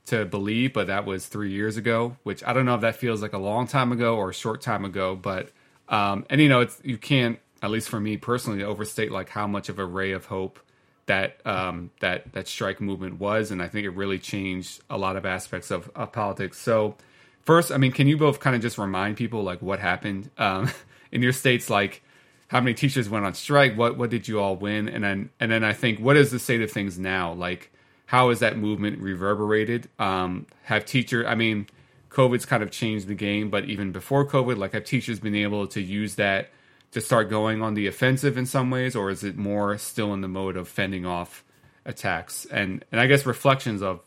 to believe, but that was three years ago, which I don't know if that feels like a long time ago or a short time ago, but um, and you know, it's you can't at least for me personally, overstate like how much of a ray of hope that um, that that strike movement was, and I think it really changed a lot of aspects of, of politics. So, first, I mean, can you both kind of just remind people like what happened um, in your states, like how many teachers went on strike, what what did you all win, and then and then I think what is the state of things now, like how has that movement reverberated? Um, have teacher, I mean, COVID's kind of changed the game, but even before COVID, like have teachers been able to use that to start going on the offensive in some ways, or is it more still in the mode of fending off attacks? And and I guess reflections of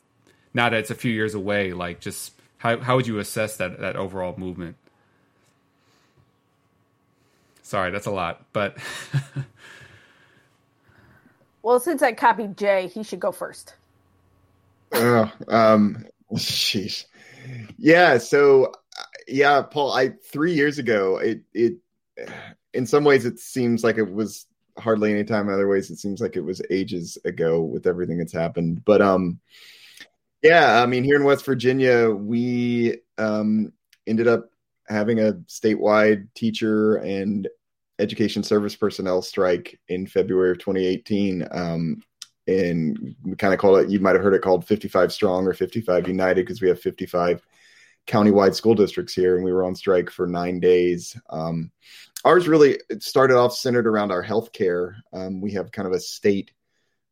now that it's a few years away, like just how how would you assess that that overall movement? Sorry, that's a lot, but well, since I copied Jay, he should go first. Oh, um, sheesh. Yeah. So, yeah, Paul. I three years ago, it it in some ways it seems like it was hardly any time. In other ways, it seems like it was ages ago with everything that's happened. But um, yeah, I mean, here in West Virginia, we um ended up having a statewide teacher and education service personnel strike in February of 2018. Um, and we kind of call it, you might have heard it called 55 Strong or 55 United because we have 55 countywide school districts here, and we were on strike for nine days. Um, ours really started off centered around our healthcare. Um, we have kind of a state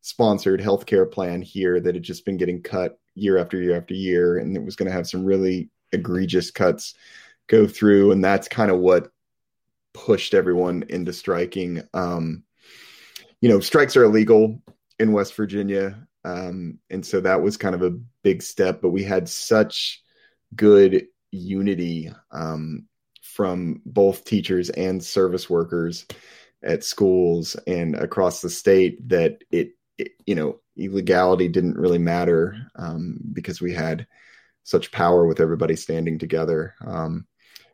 sponsored healthcare plan here that had just been getting cut year after year after year, and it was going to have some really egregious cuts go through, and that's kind of what pushed everyone into striking. Um, you know, strikes are illegal in West Virginia, um, and so that was kind of a big step. But we had such good unity um, from both teachers and service workers at schools and across the state that it, it you know illegality didn't really matter um, because we had such power with everybody standing together um,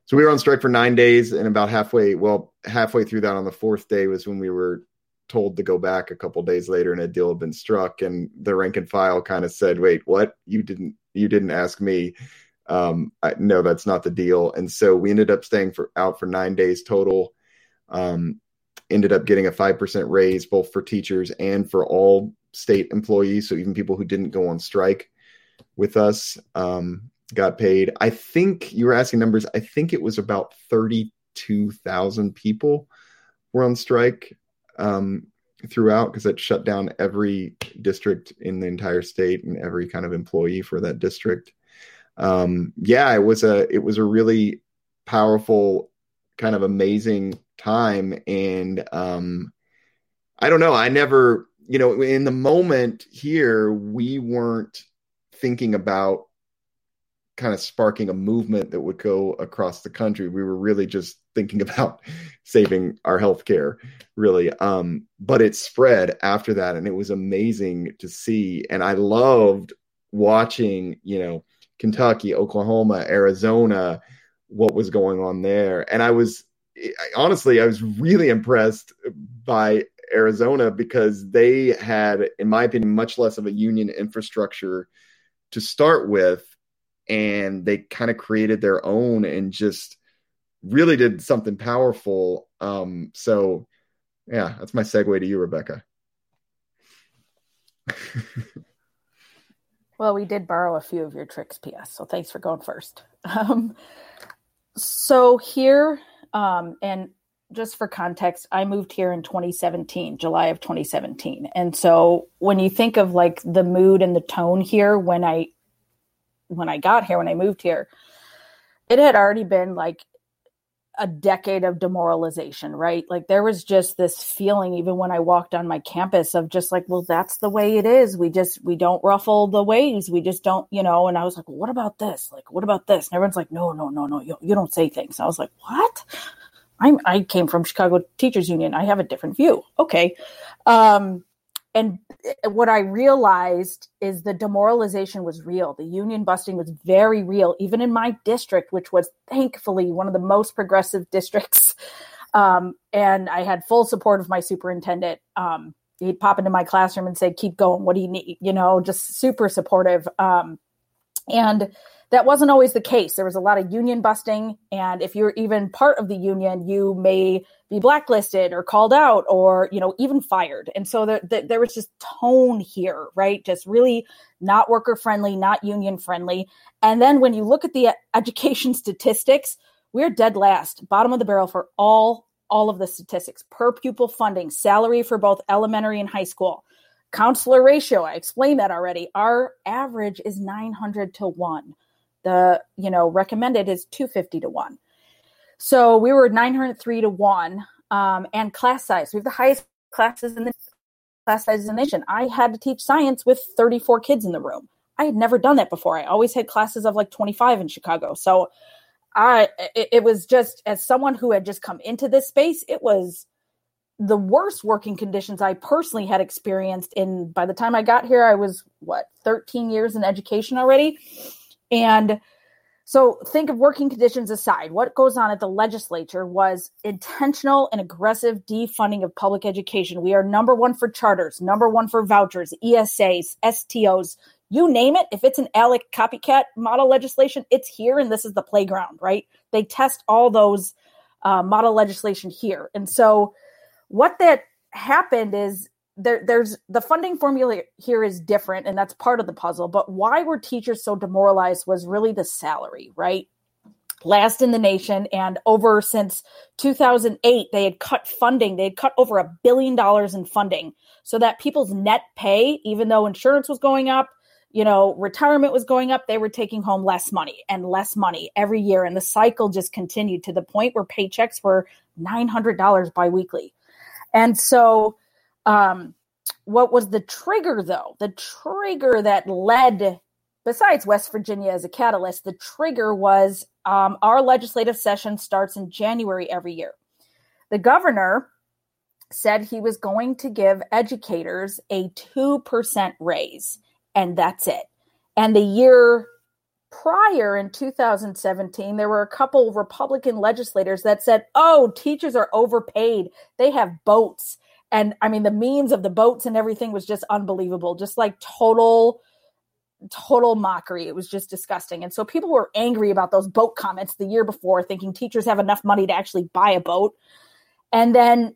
so we were on strike for nine days and about halfway well halfway through that on the fourth day was when we were told to go back a couple days later and a deal had been struck and the rank and file kind of said wait what you didn't you didn't ask me um, I, no, that's not the deal. And so we ended up staying for out for nine days total. Um, ended up getting a five percent raise both for teachers and for all state employees. So even people who didn't go on strike with us um, got paid. I think you were asking numbers. I think it was about thirty-two thousand people were on strike um, throughout because it shut down every district in the entire state and every kind of employee for that district um, yeah, it was a it was a really powerful, kind of amazing time, and um, I don't know. I never, you know, in the moment here, we weren't thinking about kind of sparking a movement that would go across the country. We were really just thinking about saving our healthcare, really. Um, but it spread after that, and it was amazing to see. And I loved watching, you know, Kentucky, Oklahoma, Arizona, what was going on there. And I was honestly, I was really impressed by Arizona because they had, in my opinion, much less of a union infrastructure to start with. And they kind of created their own and just really did something powerful. Um, so, yeah, that's my segue to you, Rebecca. Well, we did borrow a few of your tricks, PS. So thanks for going first. Um, so here, um, and just for context, I moved here in 2017, July of 2017. And so when you think of like the mood and the tone here when I when I got here, when I moved here, it had already been like a decade of demoralization, right? Like there was just this feeling, even when I walked on my campus, of just like, well, that's the way it is. We just we don't ruffle the waves. We just don't, you know. And I was like, well, what about this? Like, what about this? And everyone's like, no, no, no, no, you, you don't say things. I was like, what? I'm I came from Chicago Teachers Union. I have a different view. Okay. Um, and what I realized is the demoralization was real. The union busting was very real, even in my district, which was thankfully one of the most progressive districts. Um, and I had full support of my superintendent. Um, he'd pop into my classroom and say, "Keep going. What do you need?" You know, just super supportive. Um, and that wasn't always the case. There was a lot of union busting. And if you're even part of the union, you may be blacklisted or called out or, you know, even fired. And so there, there was just tone here, right? Just really not worker friendly, not union friendly. And then when you look at the education statistics, we're dead last, bottom of the barrel for all all of the statistics per pupil funding, salary for both elementary and high school. Counselor ratio, I explained that already. Our average is 900 to 1 the you know recommended is 250 to 1 so we were 903 to 1 um, and class size. We have the highest classes in the class size in the nation. I had to teach science with 34 kids in the room. I had never done that before. I always had classes of like 25 in chicago. So i it, it was just as someone who had just come into this space it was the worst working conditions I personally had experienced in by the time I got here I was what 13 years in education already and so think of working conditions aside. What goes on at the legislature was intentional and aggressive defunding of public education. We are number one for charters, number one for vouchers, ESAs, STOs, you name it. If it's an ALEC copycat model legislation, it's here and this is the playground, right? They test all those uh, model legislation here. And so what that happened is there, there's the funding formula here is different and that's part of the puzzle but why were teachers so demoralized was really the salary right? Last in the nation and over since 2008 they had cut funding they had cut over a billion dollars in funding so that people's net pay even though insurance was going up you know retirement was going up they were taking home less money and less money every year and the cycle just continued to the point where paychecks were $900 biweekly. And so um, what was the trigger, though? The trigger that led, besides West Virginia as a catalyst, the trigger was um, our legislative session starts in January every year. The governor said he was going to give educators a 2% raise, and that's it. And the year prior in 2017, there were a couple Republican legislators that said, oh, teachers are overpaid. They have boats and I mean the memes of the boats and everything was just unbelievable, just like total total mockery. It was just disgusting. And so people were angry about those boat comments the year before, thinking teachers have enough money to actually buy a boat. And then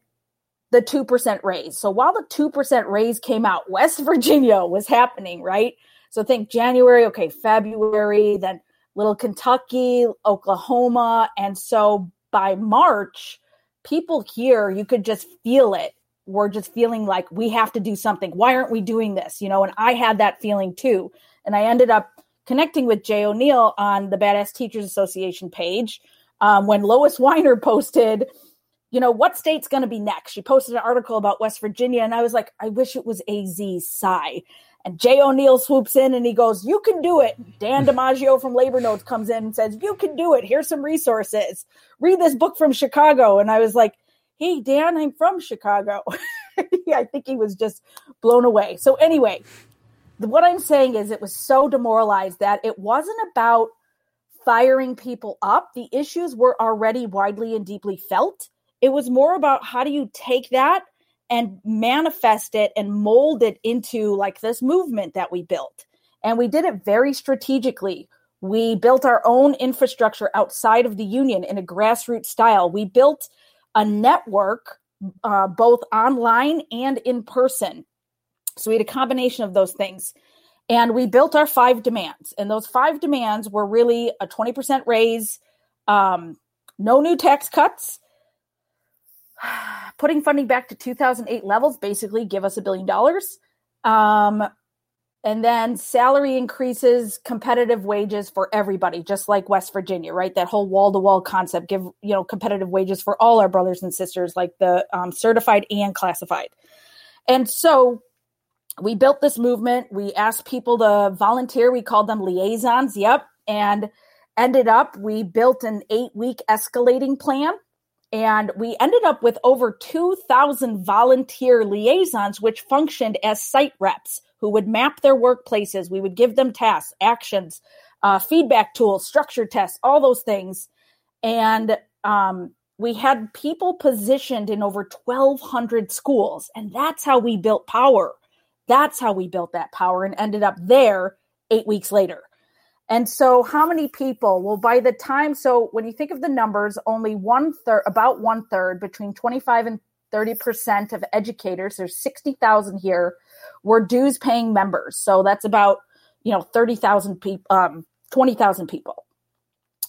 the 2% raise. So while the 2% raise came out, West Virginia was happening, right? So think January, okay, February, then little Kentucky, Oklahoma. And so by March, people here, you could just feel it were just feeling like we have to do something. Why aren't we doing this? You know, and I had that feeling too. And I ended up connecting with Jay O'Neal on the Badass Teachers Association page um, when Lois Weiner posted, you know, what state's going to be next? She posted an article about West Virginia, and I was like, I wish it was AZ Sigh. And Jay O'Neal swoops in and he goes, You can do it. Dan DiMaggio from Labor Notes comes in and says, You can do it. Here's some resources. Read this book from Chicago. And I was like, hey, Dan, I'm from Chicago. I think he was just blown away. So, anyway, what I'm saying is it was so demoralized that it wasn't about firing people up. The issues were already widely and deeply felt. It was more about how do you take that and manifest it and mold it into like this movement that we built. And we did it very strategically. We built our own infrastructure outside of the union in a grassroots style. We built a network, uh, both online and in person. So we had a combination of those things. And we built our five demands. And those five demands were really a 20% raise, um, no new tax cuts, putting funding back to 2008 levels, basically give us a billion dollars, um, and then salary increases competitive wages for everybody just like west virginia right? That whole wall-to-wall concept give you know competitive wages for all our brothers and sisters like the um, certified and classified. And so we built this movement. We asked people to volunteer. We called them liaisons yep and ended up we built an eight week escalating plan and we ended up with over 2000 volunteer liaisons which functioned as site reps who would map their workplaces. We would give them tasks, actions, uh, feedback tools, structure tests, all those things. And um, we had people positioned in over 1,200 schools. And that's how we built power. That's how we built that power and ended up there eight weeks later. And so, how many people? Well, by the time, so when you think of the numbers, only one third, about one third, between 25 and 30% of educators, there's 60,000 here, were dues paying members. So that's about, you know, 30,000 people, um, 20,000 people.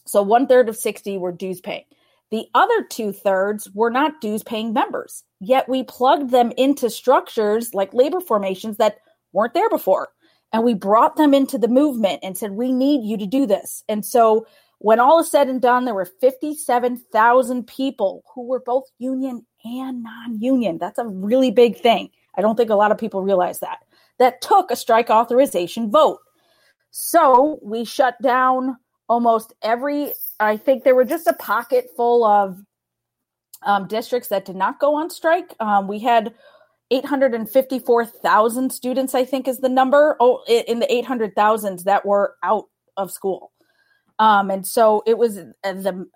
So one third of 60 were dues paying. The other two thirds were not dues paying members, yet we plugged them into structures like labor formations that weren't there before. And we brought them into the movement and said, we need you to do this. And so when all is said and done, there were 57,000 people who were both union and non union. That's a really big thing. I don't think a lot of people realize that. That took a strike authorization vote. So we shut down almost every, I think there were just a pocket full of um, districts that did not go on strike. Um, we had 854,000 students, I think is the number. Oh, in the 800,000s that were out of school. Um, and so it was a,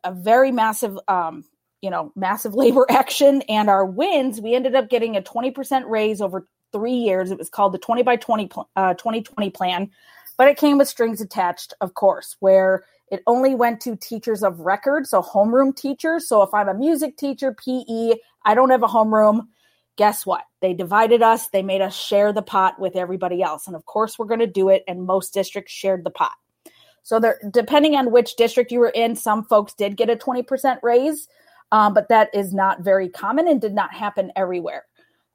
a very massive, um, you know, massive labor action. And our wins, we ended up getting a 20% raise over three years. It was called the 20 by 20 uh, 2020 plan, but it came with strings attached, of course, where it only went to teachers of record, so homeroom teachers. So if I'm a music teacher, PE, I don't have a homeroom. Guess what? They divided us. They made us share the pot with everybody else. And of course, we're going to do it. And most districts shared the pot. So there, depending on which district you were in, some folks did get a 20% raise, um, but that is not very common and did not happen everywhere.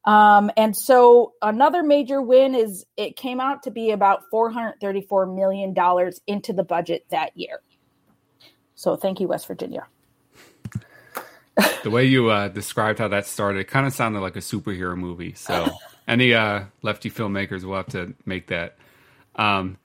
Um, and so another major win is it came out to be about $434 million into the budget that year. So thank you, West Virginia. the way you uh, described how that started, it kind of sounded like a superhero movie. So any uh, lefty filmmakers will have to make that. Um,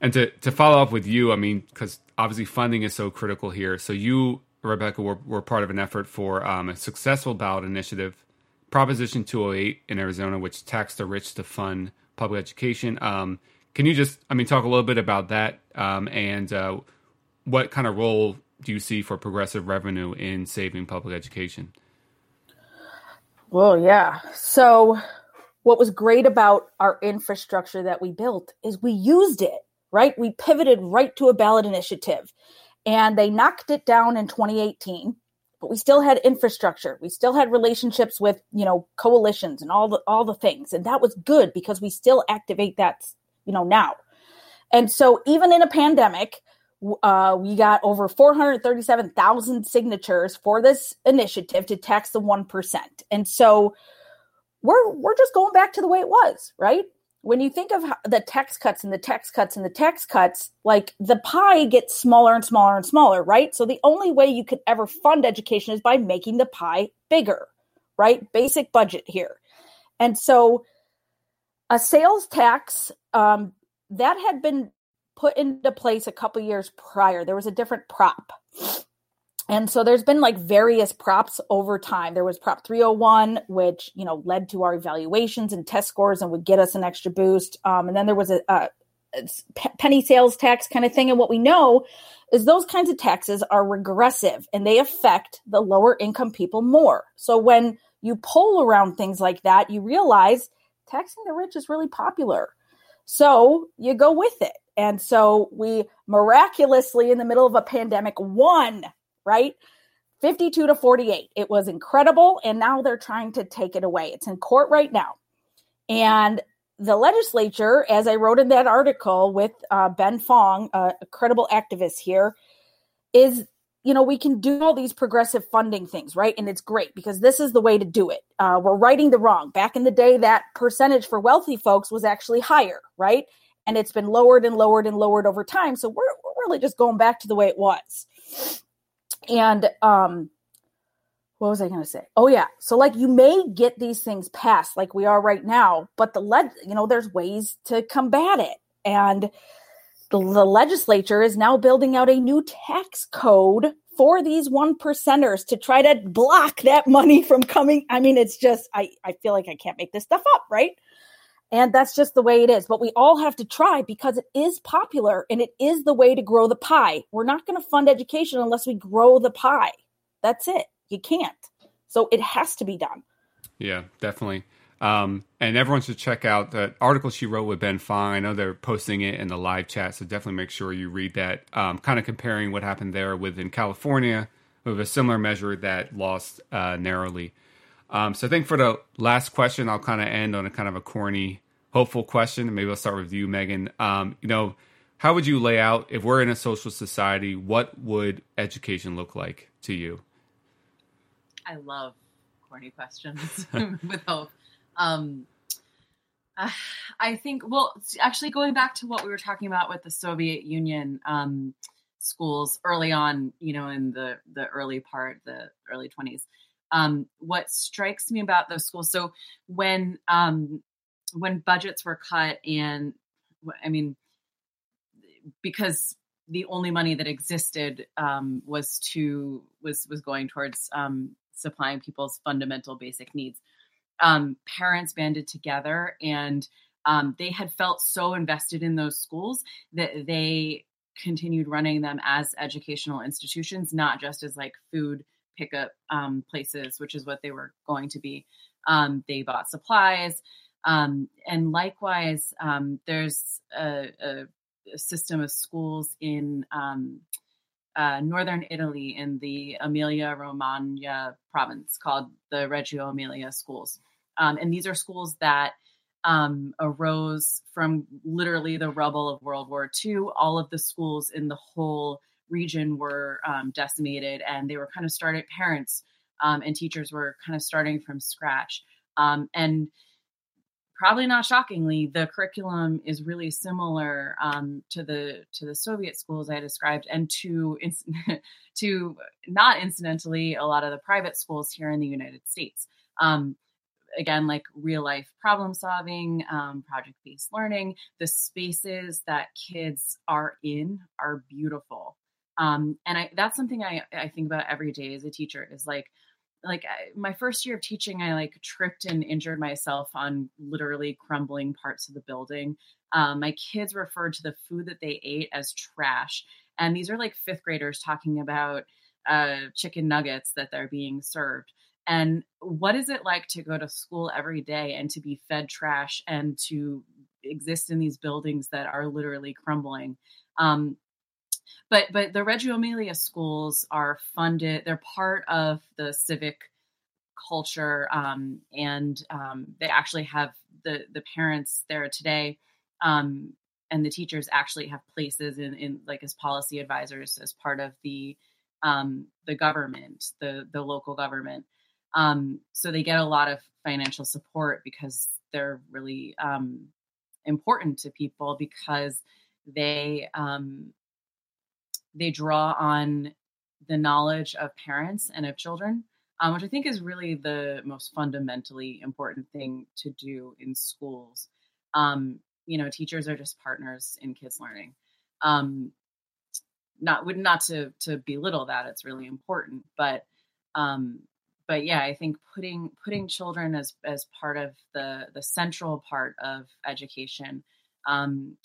and to, to follow up with you, I mean, because obviously funding is so critical here. So you, Rebecca, were, were part of an effort for um, a successful ballot initiative Proposition 208 in Arizona, which taxed the rich to fund public education. Um, can you just, I mean, talk a little bit about that um, and uh, what kind of role do you see for progressive revenue in saving public education? Well, yeah. So, what was great about our infrastructure that we built is we used it, right? We pivoted right to a ballot initiative and they knocked it down in 2018 but we still had infrastructure we still had relationships with you know coalitions and all the all the things and that was good because we still activate that you know now and so even in a pandemic uh, we got over 437,000 signatures for this initiative to tax the 1%. And so we're we're just going back to the way it was, right? When you think of the tax cuts and the tax cuts and the tax cuts, like the pie gets smaller and smaller and smaller, right? So the only way you could ever fund education is by making the pie bigger, right? Basic budget here. And so a sales tax um, that had been put into place a couple years prior. There was a different prop. And so there's been like various props over time. There was Prop 301, which you know led to our evaluations and test scores and would get us an extra boost. Um, and then there was a, a, penny sales tax kind of thing. And what we know is those kinds of taxes are regressive and they affect the lower income people more. So when you poll around things like that, you realize taxing the rich is really popular. So you go with it. And so we miraculously, in the middle of a pandemic, won right? 52 to 48. It was incredible. And now they're trying to take it away. It's in court right now. And the legislature, as I wrote in that article with uh, Ben Fong, a credible activist here, is you know we can do all these progressive funding things right and it's great because this is the way to do it uh, we're righting the wrong back in the day that percentage for wealthy folks was actually higher right and it's been lowered and lowered and lowered over time so we're, we're really just going back to the way it was and um what was I going to say? Oh yeah. So like you may get these things passed like we are right now, but the led, you know, there's ways to combat it. And the, the legislature is now building out a new tax code for these one percenters to try to block that money from coming. I mean, it's just I I feel like I can't make this stuff up, right? And that's just the way it is. But we all have to try because it is popular and it is the way to grow the pie. We're not going to fund education unless we grow the pie. That's it. You can't. So it has to be done. Yeah, definitely. Um, and everyone should check out the article she wrote with Ben Fong. I know they're posting it in the live chat, so definitely make sure you read that. Um, kind of comparing what happened there with in California with a similar measure that lost uh, narrowly. Um, so I think for the last question, I'll kind of end on a kind of a corny, hopeful question. Maybe I'll start with you, Megan. Um, you know, how would you lay out if we're in a social society? What would education look like to you? I love corny questions with hope. Um, uh, I think, well, actually, going back to what we were talking about with the Soviet Union um, schools early on, you know, in the the early part, the early twenties. Um, what strikes me about those schools, so when um, when budgets were cut, and I mean, because the only money that existed um, was to was was going towards um, supplying people's fundamental basic needs. Um, parents banded together and um, they had felt so invested in those schools that they continued running them as educational institutions, not just as like food pickup um, places, which is what they were going to be. Um, they bought supplies. Um, and likewise, um, there's a, a, system of schools in um, uh, northern Italy in the Emilia Romagna province called the Reggio Emilia schools. Um, and these are schools that um, arose from literally the rubble of World War II. All of the schools in the whole region were um, decimated, and they were kind of started. Parents um, and teachers were kind of starting from scratch. Um, and probably not shockingly, the curriculum is really similar um, to the to the Soviet schools I described, and to to not incidentally a lot of the private schools here in the United States. Um, again, like real life problem solving, um, project based learning. The spaces that kids are in are beautiful. Um, and I, that's something I, I think about every day as a teacher is like, like I, my first year of teaching, I like tripped and injured myself on literally crumbling parts of the building. Um, my kids referred to the food that they ate as trash. And these are like fifth graders talking about uh, chicken nuggets that they're being served. And what is it like to go to school every day and to be fed trash and to exist in these buildings that are literally crumbling? Um, but but the Reggio Emilia schools are funded. They're part of the civic culture, um, and um, they actually have the the parents there today. Um, and the teachers actually have places in, in like as policy advisors as part of the um, the government, the the local government. Um, so they get a lot of financial support because they're really um, important to people because they um, they draw on the knowledge of parents and of children, um, which I think is really the most fundamentally important thing to do in schools. Um, you know, teachers are just partners in kids learning. Um, not not to to belittle that; it's really important, but um, but yeah, I think putting putting children as as part of the the central part of education, um,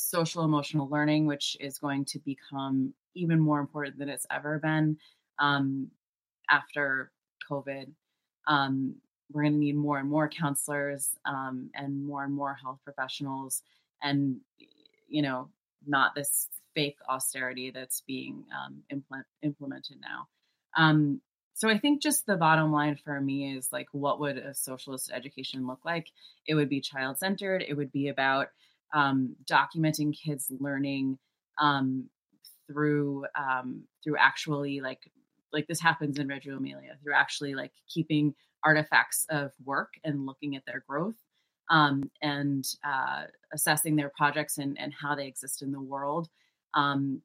social emotional learning, which is going to become even more important than it's ever been um, after COVID. Um, we're going to need more and more counselors um, and more and more health professionals, and you know, not this fake austerity that's being um, implement, implemented now. Um, so I think just the bottom line for me is like, what would a socialist education look like? It would be child centered. It would be about um, documenting kids learning um, through um, through actually like like this happens in Reggio Emilia through actually like keeping artifacts of work and looking at their growth um, and uh, assessing their projects and, and how they exist in the world um,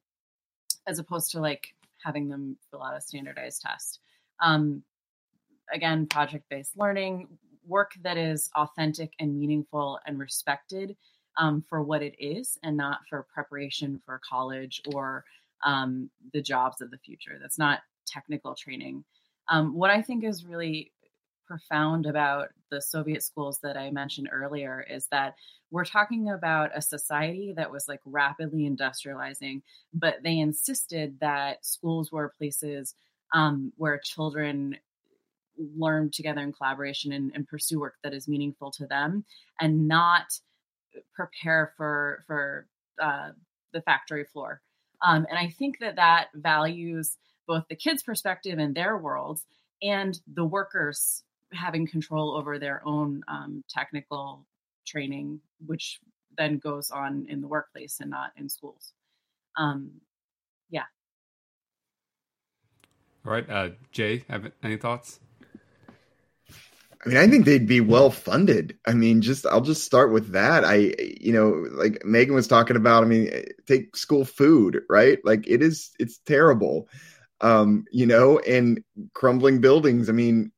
as opposed to like having them fill out a standardized test. Um, again, project based learning, work that is authentic and meaningful and respected um, for what it is and not for preparation for college or um, the jobs of the future. That's not technical training. Um, what I think is really profound about the Soviet schools that I mentioned earlier is that we're talking about a society that was like rapidly industrializing, but they insisted that schools were places um, where children learn together in collaboration and, and pursue work that is meaningful to them and not prepare for for uh, the factory floor. Um, and I think that that values both the kids' perspective and their worlds and the workers having control over their own um, technical training, which then goes on in the workplace and not in schools. Um, yeah. All right, uh, Jay, have any thoughts? I mean, I think they'd be well funded. I mean, just I'll just start with that. I, you know, like Megan was talking about. I mean, take school food, right? Like it is, it's terrible. Um, you know, and crumbling buildings. I mean,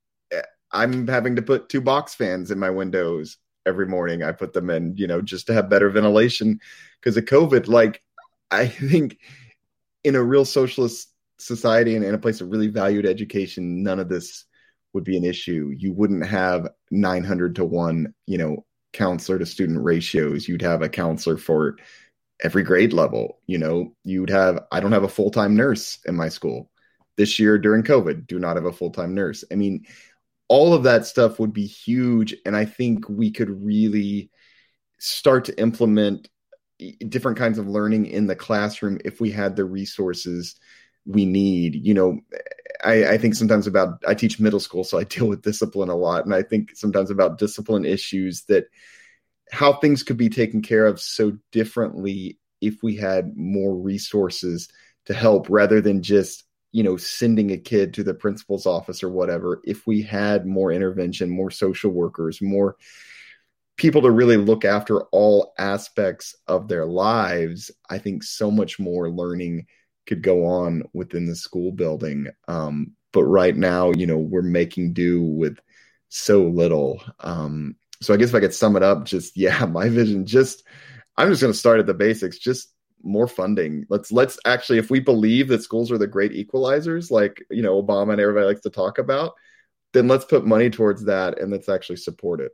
I'm having to put two box fans in my windows every morning. I put them in, you know, just to have better ventilation because of COVID. Like, I think in a real socialist society and in a place that really valued education, none of this would be an issue. You wouldn't have 900 to 1, you know, counselor to student ratios. You'd have a counselor for every grade level. You know, you'd have, I don't have a full time nurse in my school. This year during COVID, do not have a full time nurse. I mean, all of that stuff would be huge. And I think we could really start to implement different kinds of learning in the classroom if we had the resources we need. You know, I, I, think sometimes about I teach middle school, so I deal with discipline a lot, and I think sometimes about discipline issues that how things could be taken care of so differently if we had more resources to help rather than just you know sending a kid to the principal's office or whatever. If we had more intervention more social workers more people to really look after all aspects of their lives i think so much more learning could go on within the school building. Um, but right now, you know, we're making do with so little. Um, so I guess if I could sum it up, just yeah, my vision, just I'm just going to start at the basics, just more funding. Let's let's actually, if we believe that schools are the great equalizers, like you know Obama and everybody likes to talk about, then let's put money towards that and let's actually support it.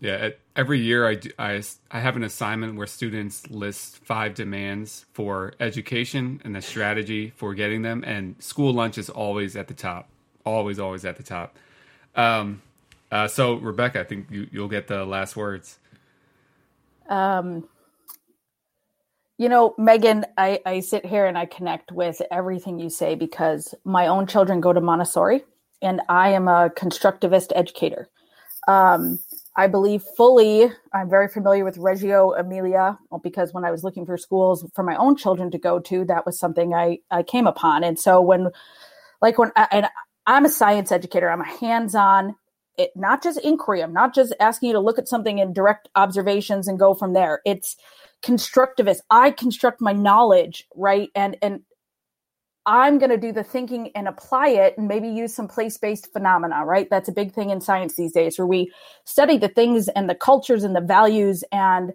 Yeah, every year I, do, I, I have an assignment where students list five demands for education and the strategy for getting them, and school lunch is always at the top, always, always at the top. Um, uh, so Rebecca, I think you, you'll get the last words. Um, you know, Megan, I, I sit here and I connect with everything you say because my own children go to Montessori, and I am a constructivist educator. Um, I believe fully, I'm very familiar with Reggio Emilia because when I was looking for schools for my own children to go to, that was something I, I came upon. And so when, like when, I, and I'm a science educator, I'm a hands-on, it, not just inquiry. I'm not just asking you to look at something in direct observations and go from there. It's constructivist. I construct my knowledge, right? And, and I'm going to do the thinking and apply it and maybe use some place based phenomena, right? That's a big thing in science these days where we study the things and the cultures and the values and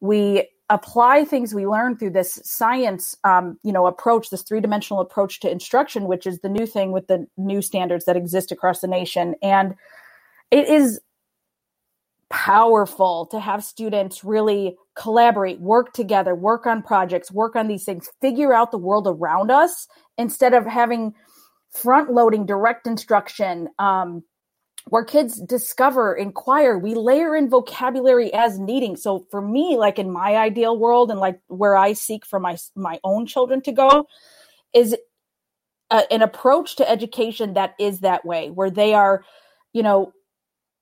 we apply things we learn through this science, um, you know, approach, this three dimensional approach to instruction, which is the new thing with the new standards that exist across the nation. And it is powerful to have students really collaborate, work together, work on projects, work on these things, figure out the world around us instead of having front loading direct instruction um, where kids discover inquire. We layer in vocabulary as needing. So for me like in my ideal world and like where i seek for my my own children to go is a, an approach to education that is that way where they are you know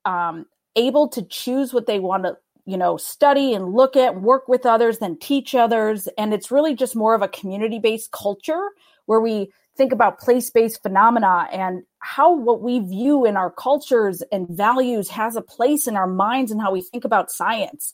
um, able to choose what they want to you know study and look at work with others then teach others and it's really just more of a community based culture where we think about place based phenomena and how what we view in our cultures and values has a place in our minds and how we think about science.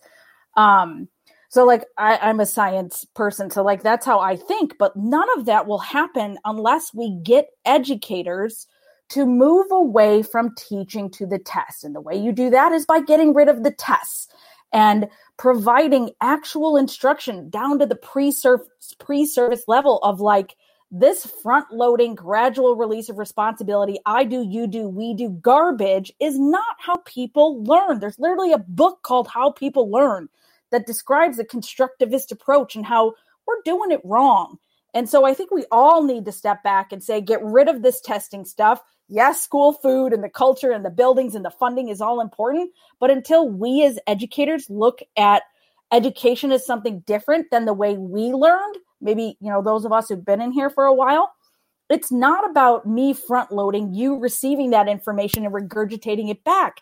Um, so, like, I, I'm a science person, so like that's how I think, but none of that will happen unless we get educators to move away from teaching to the test. And the way you do that is by getting rid of the tests and providing actual instruction down to the pre-service pre-service level of like this front loading gradual release of responsibility i do you do we do garbage is not how people learn there's literally a book called how people learn that describes the constructivist approach and how we're doing it wrong And so I think we all need to step back and say, get rid of this testing stuff. Yes, school food and the culture and the buildings and the funding is all important. But until we as educators look at education as something different than the way we learned, maybe, you know, those of us who've been in here for a while, it's not about me front loading, you receiving that information and regurgitating it back.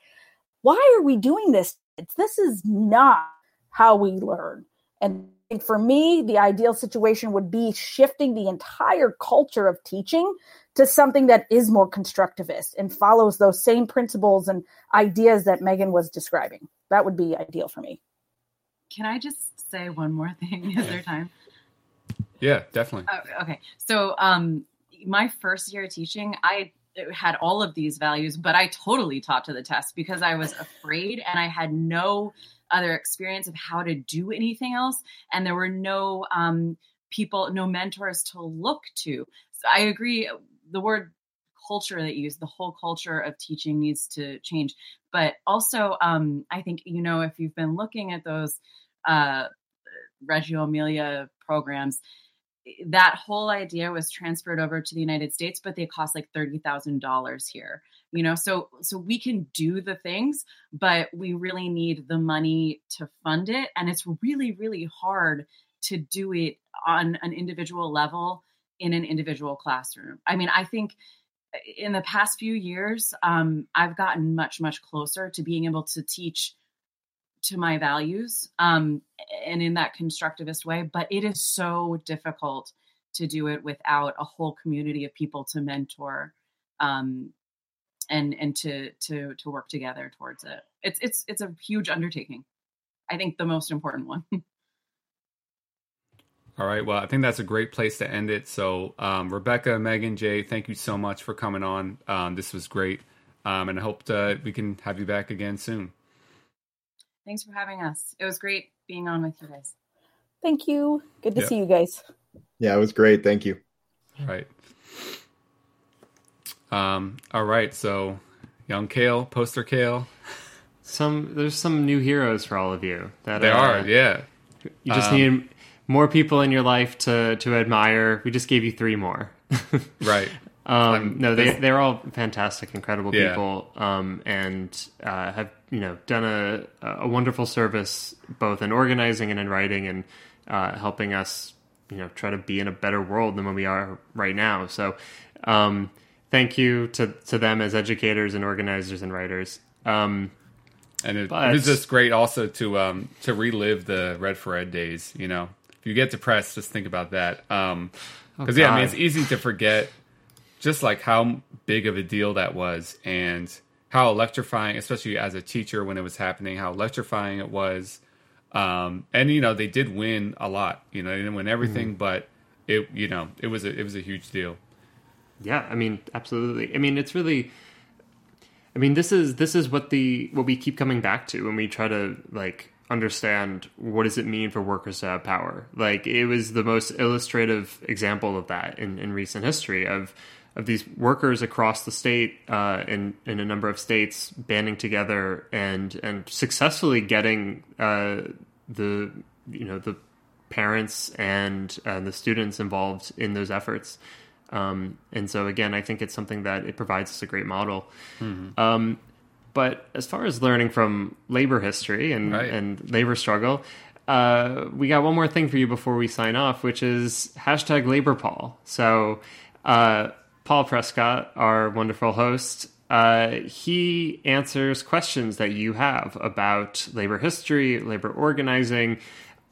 Why are we doing this? This is not how we learn. And for me, the ideal situation would be shifting the entire culture of teaching to something that is more constructivist and follows those same principles and ideas that Megan was describing. That would be ideal for me. Can I just say one more thing? Is there time? Yeah, definitely. Oh, okay. So, um, my first year of teaching, I had all of these values, but I totally taught to the test because I was afraid and I had no other experience of how to do anything else. And there were no um, people, no mentors to look to. So I agree. The word culture that you use, the whole culture of teaching needs to change. But also, um, I think, you know, if you've been looking at those uh, Reggio Emilia programs, that whole idea was transferred over to the United States, but they cost like thirty thousand dollars here. You know, so so we can do the things, but we really need the money to fund it, and it's really really hard to do it on an individual level in an individual classroom. I mean, I think uh, in the past few years, um, I've gotten much much closer to being able to teach to my values um, and in that constructivist way. But it is so difficult to do it without a whole community of people to mentor um, and and to to to work together towards it. It's it's it's a huge undertaking. I think the most important one. All right. Well, I think that's a great place to end it. So, um, Rebecca, Megan, Jay, thank you so much for coming on. Um, this was great. Um, and I hope to, we can have you back again soon. Thanks for having us. It was great being on with you guys. Thank you. Good to yeah. see you guys. Yeah, it was great. Thank you. All right. Um, all right. So, young Kale, poster Kale. Some there's some new heroes for all of you. That they uh, are. Yeah. You just um, need more people in your life to to admire. We just gave you three more. right. Um, no, they they're all fantastic, incredible yeah. people, um, and uh, have you know done a a wonderful service both in organizing and in writing and uh, helping us you know try to be in a better world than when we are right now. So, um, thank you to to them as educators and organizers and writers. Um, and it, but, it was just great also to um, to relive the Red for Ed days. You know, if you get depressed, just think about that. Because um, oh, yeah, I mean, it's easy to forget just like how big of a deal that was and how electrifying, especially as a teacher when it was happening, how electrifying it was. Um, and you know they did win a lot. You know they didn't win everything, mm-hmm. but it you know it was a, it was a huge deal. Yeah, I mean absolutely. I mean it's really. I mean this is this is what the what we keep coming back to when we try to like understand what does it mean for workers to have power. Like it was the most illustrative example of that in, in recent history of of these workers across the state uh, in in a number of states banding together and and successfully getting uh, the you know the parents and uh, the students involved in those efforts. Um, and so again, I think it's something that it provides us a great model. Mm-hmm. Um, but as far as learning from labor history and, right. and labor struggle, uh, we got one more thing for you before we sign off, which is hashtag labor Paul. So uh, Paul Prescod, our wonderful host, uh, he answers questions that you have about labor history, labor organizing,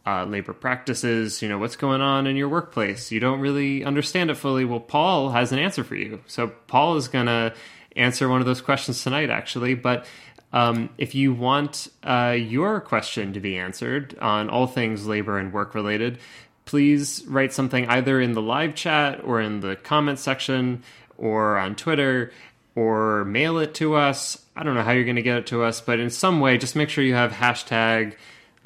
uh, labor practices, you know, what's going on in your workplace. You don't really understand it fully. Well, Paul has an answer for you. So, Paul is going to answer one of those questions tonight, actually. But um, if you want uh, your question to be answered on all things labor and work related, please write something either in the live chat or in the comment section or on Twitter or mail it to us. I don't know how you're going to get it to us, but in some way, just make sure you have hashtag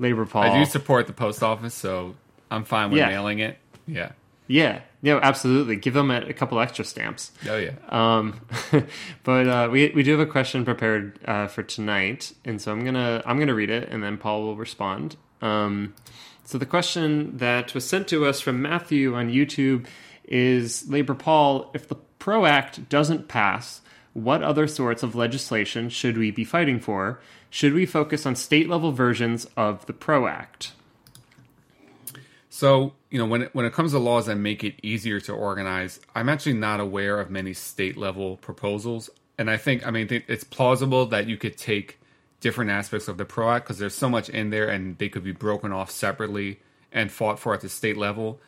Labor Paul. I do support the post office, so I'm fine with yeah. mailing it. Yeah. Yeah, yeah, absolutely. Give them a, a couple extra stamps. Oh yeah. Um, but uh, we we do have a question prepared uh, for tonight, and so I'm gonna I'm gonna read it, and then Paul will respond. Um, So the question that was sent to us from Matthew on YouTube is Labor Paul, if the PRO Act doesn't pass, what other sorts of legislation should we be fighting for? Should we focus on state level versions of the PRO Act? So, you know, when it, when it comes to laws that make it easier to organize, I'm actually not aware of many state level proposals. And I think, I mean, it's plausible that you could take different aspects of the PRO Act because there's so much in there and they could be broken off separately and fought for at the state level.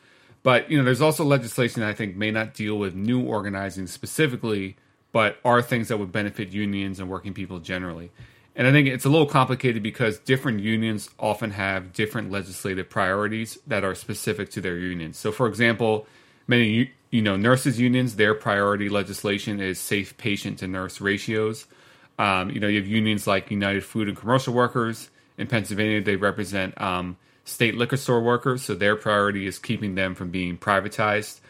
But, you know, there's also legislation that I think may not deal with new organizing specifically, but are things that would benefit unions and working people generally. And I think it's a little complicated because different unions often have different legislative priorities that are specific to their unions. So, for example, many you know nurses unions, their priority legislation is safe patient to nurse ratios. Um, you know, you have unions like United Food and Commercial Workers in Pennsylvania. They represent um, state liquor store workers, so their priority is keeping them from being privatized.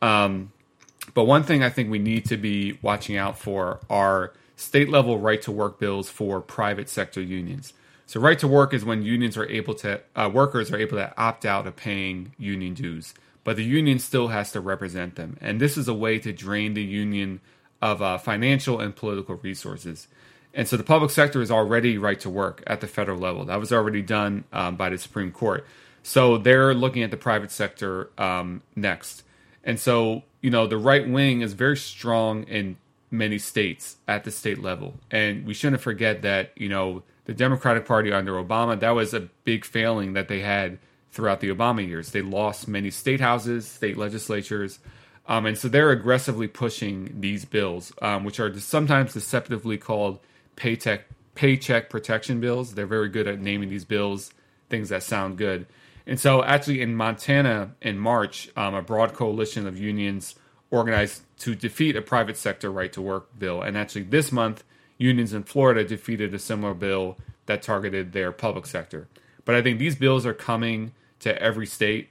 Um, but one thing I think we need to be watching out for are state level right to work bills for private sector unions. So right to work is when unions are able to uh, workers are able to opt out of paying union dues, but the union still has to represent them. And this is a way to drain the union of uh, financial and political resources. And so the public sector is already right to work at the federal level. That was already done um, by the Supreme Court. So they're looking at the private sector um, next. And so, you know, the right wing is very strong in many states at the state level. And we shouldn't forget that, you know, the Democratic Party under Obama, that was a big failing that they had throughout the Obama years. They lost many state houses, state legislatures. Um, and so they're aggressively pushing these bills, um, which are sometimes deceptively called paycheck, paycheck protection bills. They're very good at naming these bills things that sound good. And so, actually, in Montana in March, um, a broad coalition of unions organized to defeat a private sector right to work bill. And actually, this month, unions in Florida defeated a similar bill that targeted their public sector. But I think these bills are coming to every state,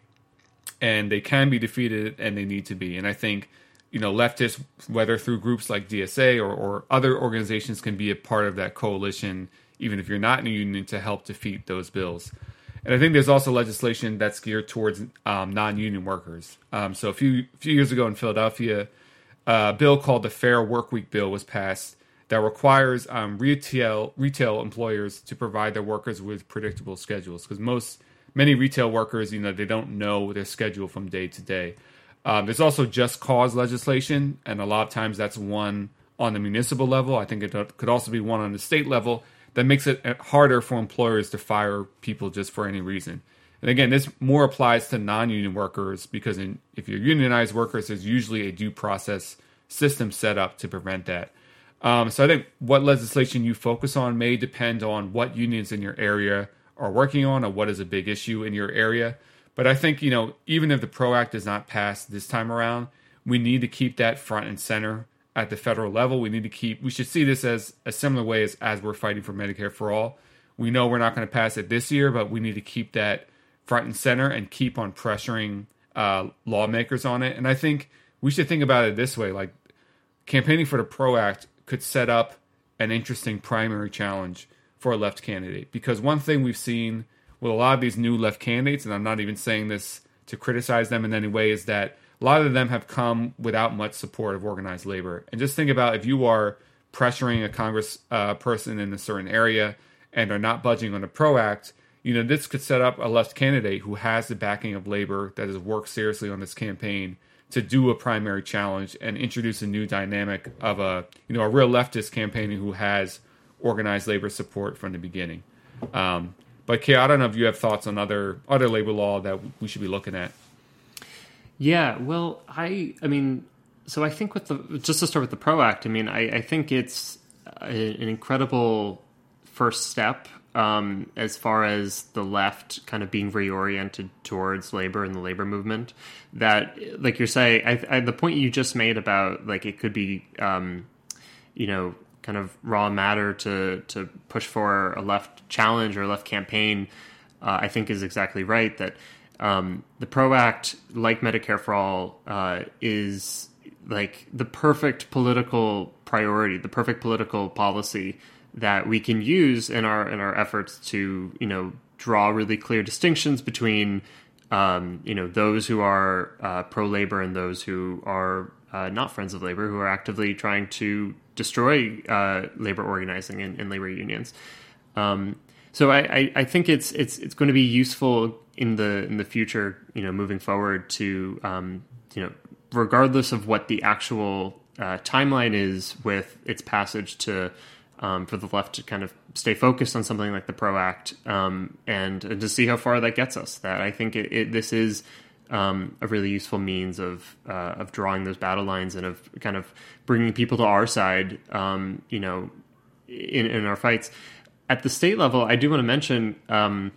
and they can be defeated, and they need to be. And I think, you know, leftists, whether through groups like DSA or, or other organizations, can be a part of that coalition, even if you're not in a union, to help defeat those bills. And I think there's also legislation that's geared towards um, non-union workers. Um, so a few few years ago in Philadelphia, a bill called the Fair Workweek Bill was passed that requires um, retail retail employers to provide their workers with predictable schedules because most many retail workers, you know, they don't know their schedule from day to day. Um, there's also just cause legislation, and a lot of times that's one on the municipal level. I think it could also be one on the state level that makes it harder for employers to fire people just for any reason. And again, this more applies to non-union workers because in, if you're unionized workers, there's usually a due process system set up to prevent that. Um, so I think what legislation you focus on may depend on what unions in your area are working on or what is a big issue in your area. But I think, you know, even if the PRO Act does not pass this time around, we need to keep that front and center at the federal level. We need to keep, we should see this as a similar way as, as we're fighting for Medicare for all. We know we're not going to pass it this year, but we need to keep that front and center and keep on pressuring uh, lawmakers on it. And I think we should think about it this way like campaigning for the PRO Act could set up an interesting primary challenge for a left candidate. Because one thing we've seen with a lot of these new left candidates, and I'm not even saying this to criticize them in any way, is that a lot of them have come without much support of organized labor. And just think about if you are pressuring a Congress uh, person in a certain area and are not budging on a PRO Act, you know, this could set up a left candidate who has the backing of labor that has worked seriously on this campaign to do a primary challenge and introduce a new dynamic of a, you know, a real leftist campaigning who has organized labor support from the beginning. Um, but Kay, I don't know if you have thoughts on other other labor law that we should be looking at. Yeah, well, I I mean, so I think with the just to start with the PRO Act, I mean, I, I think it's an incredible first step um, as far as the left kind of being reoriented towards labor and the labor movement. That, like you're saying, I, I, the point you just made about like it could be, um, you know, kind of raw matter to to push for a left challenge or a left campaign. Uh, I think is exactly right. That um, the PRO Act, like Medicare for All, uh, is like the perfect political priority, the perfect political policy that we can use in our in our efforts to you know draw really clear distinctions between um, you know those who are uh, pro labor and those who are uh, not friends of labor who are actively trying to destroy uh, labor organizing and, and labor unions. Um, so I, I, I, think it's it's it's going to be useful in the in the future, you know, moving forward to um, you know, regardless of what the actual uh, timeline is with its passage to um, for the left to kind of stay focused on something like the PRO Act um, and, and, to see how far that gets us. That I think it, it, this is um, a really useful means of uh, of drawing those battle lines and of kind of bringing people to our side. Um, you know, in, in our fights at the state level, I do want to mention because um,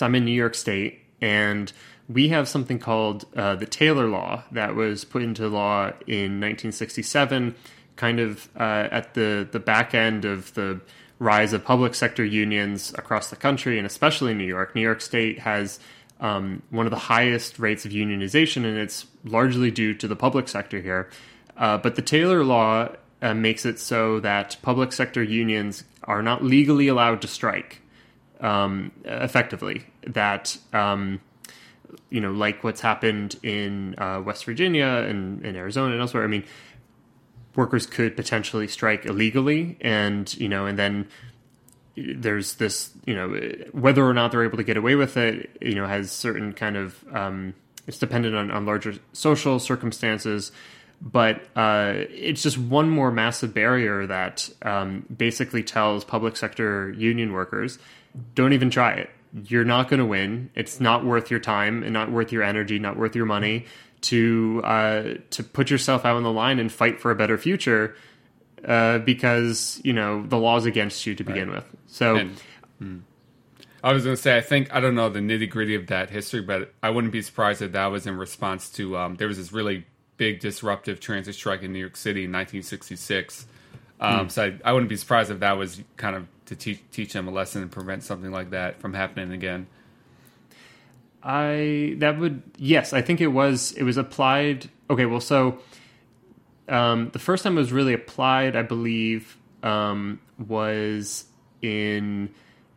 I'm in New York State and we have something called uh, the Taylor Law that was put into law in 1967 kind of uh, at the, the back end of the rise of public sector unions across the country and especially New York. New York State has um, one of the highest rates of unionization, and it's largely due to the public sector here. Uh, but the Taylor Law uh, makes it so that public sector unions are not legally allowed to strike um, effectively. That um, you know, like what's happened in uh, West Virginia and in Arizona and elsewhere. I mean, workers could potentially strike illegally and you know and then there's this you know whether or not they're able to get away with it you know has certain kind of um, it's dependent on, on larger social circumstances. But uh, it's just one more massive barrier that um, basically tells public sector union workers don't even try it. You're not going to win. It's not worth your time and not worth your energy not worth your money to uh, to put yourself out on the line and fight for a better future uh, because you know the law's against you to begin right. with. So. And, hmm. I was going to say, I think, I don't know the nitty gritty of that history, but I wouldn't be surprised if that was in response to, um, there was this really big disruptive transit strike in New York City in 1966. Um, mm. So I, I, wouldn't be surprised if that was kind of to teach, teach them a lesson and prevent something like that from happening again. I that would yes, I think it was it was applied. Okay, well, so um, the first time it was really applied, I believe, um, was in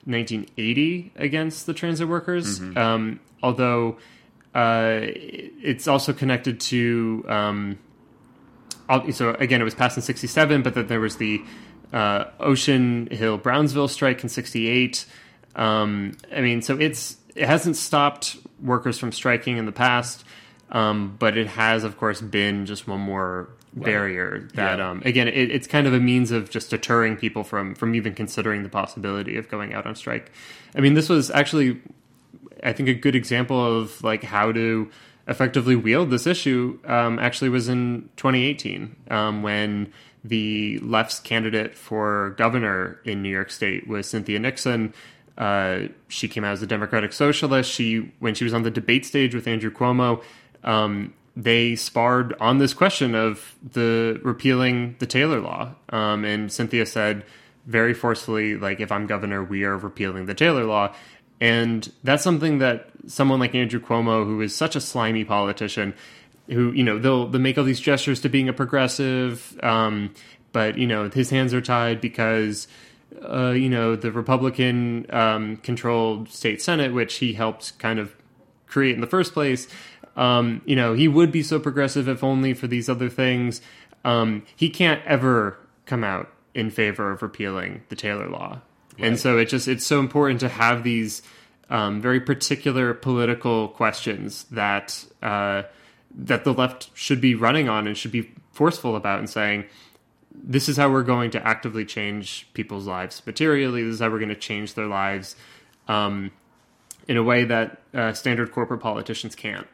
1980 against the transit workers. Mm-hmm. Um, although uh, it's also connected to um, so again, it was passed in '67, but then there was the uh, Ocean Hill Brownsville strike in '68. Um, I mean, so it's it hasn't stopped workers from striking in the past, um, but it has, of course, been just one more barrier that yeah. um, again it, it's kind of a means of just deterring people from from even considering the possibility of going out on strike i mean this was actually i think a good example of like how to effectively wield this issue um, actually was in 2018 um, when the left's candidate for governor in new york state was cynthia nixon uh, she came out as a Democratic Socialist. She, when she was on the debate stage with Andrew Cuomo, um, they sparred on this question of the repealing the Taylor Law. Um, and Cynthia said very forcefully, like, if I'm governor, we are repealing the Taylor Law. And that's something that someone like Andrew Cuomo, who is such a slimy politician, who you know they'll they'll make all these gestures to being a progressive, um, but you know his hands are tied because uh, you know, the Republican um, controlled state Senate, which he helped kind of create in the first place. Um, you know, he would be so progressive if only for these other things. Um, he can't ever come out in favor of repealing the Taylor Law, right. and so it just it's so important to have these um, very particular political questions that uh, that the left should be running on and should be forceful about and saying this is how we're going to actively change people's lives materially. This is how we're going to change their lives um, in a way that uh, standard corporate politicians can't.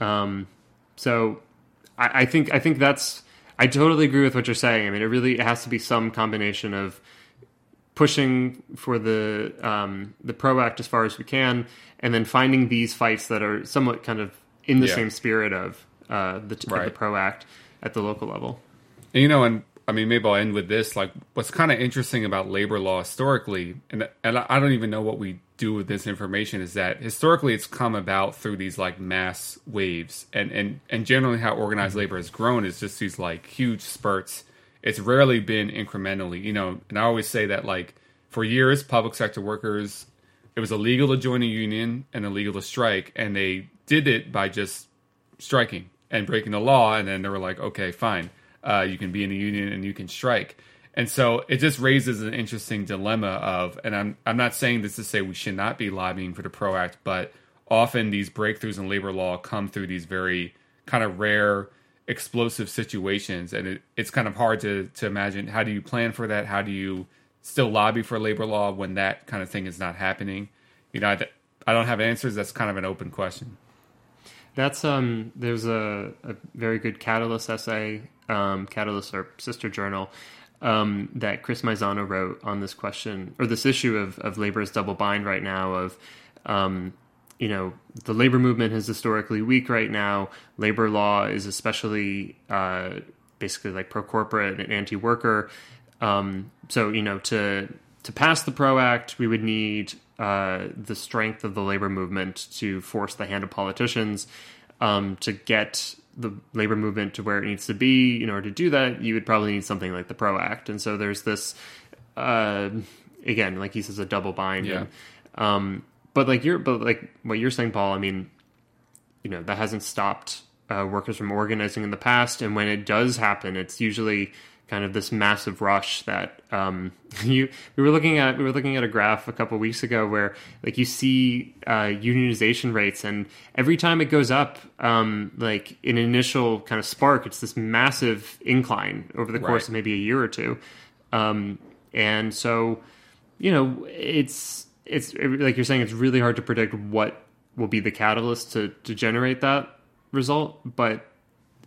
Um, so I, I, think I think that's I totally agree with what you're saying. I mean, it really it has to be some combination of pushing for the um, the PRO Act as far as we can, and then finding these fights that are somewhat kind of in the yeah. same spirit of uh, the, right. the PRO Act at the local level. And, you know, and I mean, maybe I'll end with this. Like, what's kind of interesting about labor law historically, and and I don't even know what we do with this information, is that historically it's come about through these like mass waves, and and and generally how organized labor has grown is just these like huge spurts. It's rarely been incrementally, you know. And I always say that like for years, public sector workers it was illegal to join a union and illegal to strike, and they did it by just striking and breaking the law, and then they were like, okay, fine, uh, you can be in a union and you can strike. And so it just raises an interesting dilemma of, and I'm I'm not saying this to say we should not be lobbying for the PRO Act, but often these breakthroughs in labor law come through these very kind of rare explosive situations. And it, it's kind of hard to to imagine how do you plan for that? How do you still lobby for labor law when that kind of thing is not happening? You know i, I don't have answers. That's kind of an open question. That's um there's a, a very good catalyst essay um catalyst or sister journal um, that Chris Maisano wrote on this question or this issue of, of labor is double bind right now of um, you know, the labor movement is historically weak right now. Labor law is especially uh, basically like pro corporate and anti worker. Um, so you know, to to pass the PRO Act, we would need uh, the strength of the labor movement to force the hand of politicians um, to get the labor movement to where it needs to be. In order to do that, you would probably need something like the PRO Act. And so there's this, uh, again, like he says, a double bind. Yeah. And, um, but like you're but like what you're saying paul i mean you know that hasn't stopped uh, workers from organizing in the past and when it does happen it's usually kind of this massive rush that um, you we were looking at we were looking at a graph a couple weeks ago where like you see uh, unionization rates and every time it goes up um, like an initial kind of spark it's this massive incline over the course Right. of maybe a year or two um, and so you know it's it's like you're saying it's really hard to predict what will be the catalyst to to generate that result but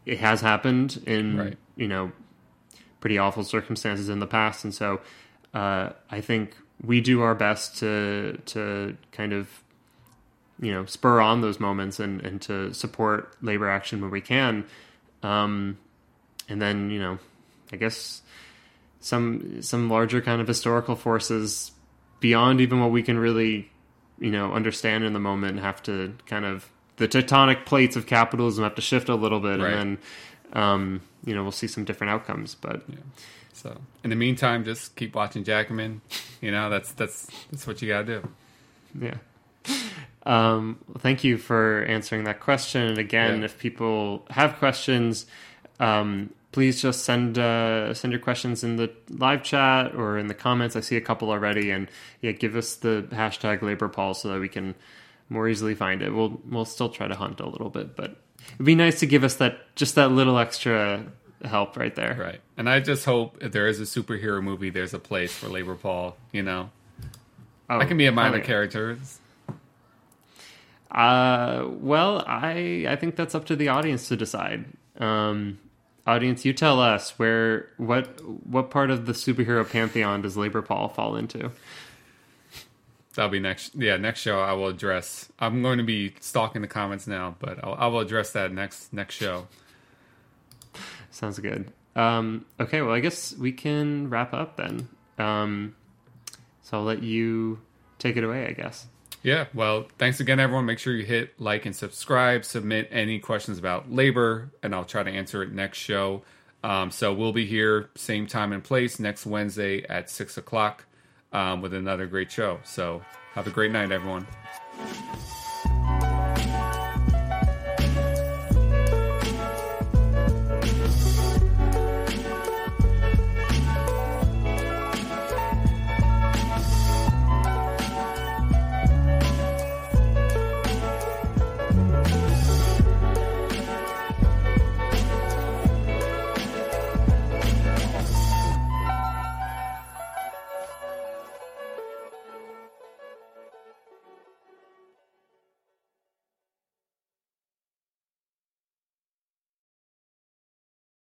it has happened in Right. you know pretty awful circumstances in the past and so uh, i think we do our best to to kind of you know spur on those moments and and to support labor action when we can um, and then you know i guess some some larger kind of historical forces beyond even what we can really you know understand in the moment have to kind of the tectonic plates of capitalism have to shift a little bit Right. and then um, you know we'll see some different outcomes but so in the meantime just keep watching jacobin you know that's that's that's what you gotta do. Yeah. Um, well, thank you for answering that question. And again Yeah. if people have questions um, please just send uh, send your questions in the live chat or in the comments. I see a couple already. And yeah give us the hashtag labor paul so that we can more easily find it. We'll we'll still try to hunt a little bit but it'd be nice to give us that just that little extra help right there right and i just hope if there is a superhero movie there's a place for labor paul you know oh, i can be a minor oh, yeah. character Uh, well, I I think that's up to the audience to decide. Um, audience, you tell us where what what part of the superhero pantheon does Labor Paul fall into? That'll be next. Yeah, next show I will address. I'm going to be stalking the comments now, but I'll, I will address that next next show. Sounds good. Um, okay, well, I guess we can wrap up then. Um, so I'll let you take it away. I guess. Yeah. Well, thanks again, everyone. Make sure you hit like and subscribe. Submit any questions about labor, and I'll try to answer it next show. Um, so we'll be here same time and place next Wednesday at six o'clock um, with another great show. So have a great night, everyone.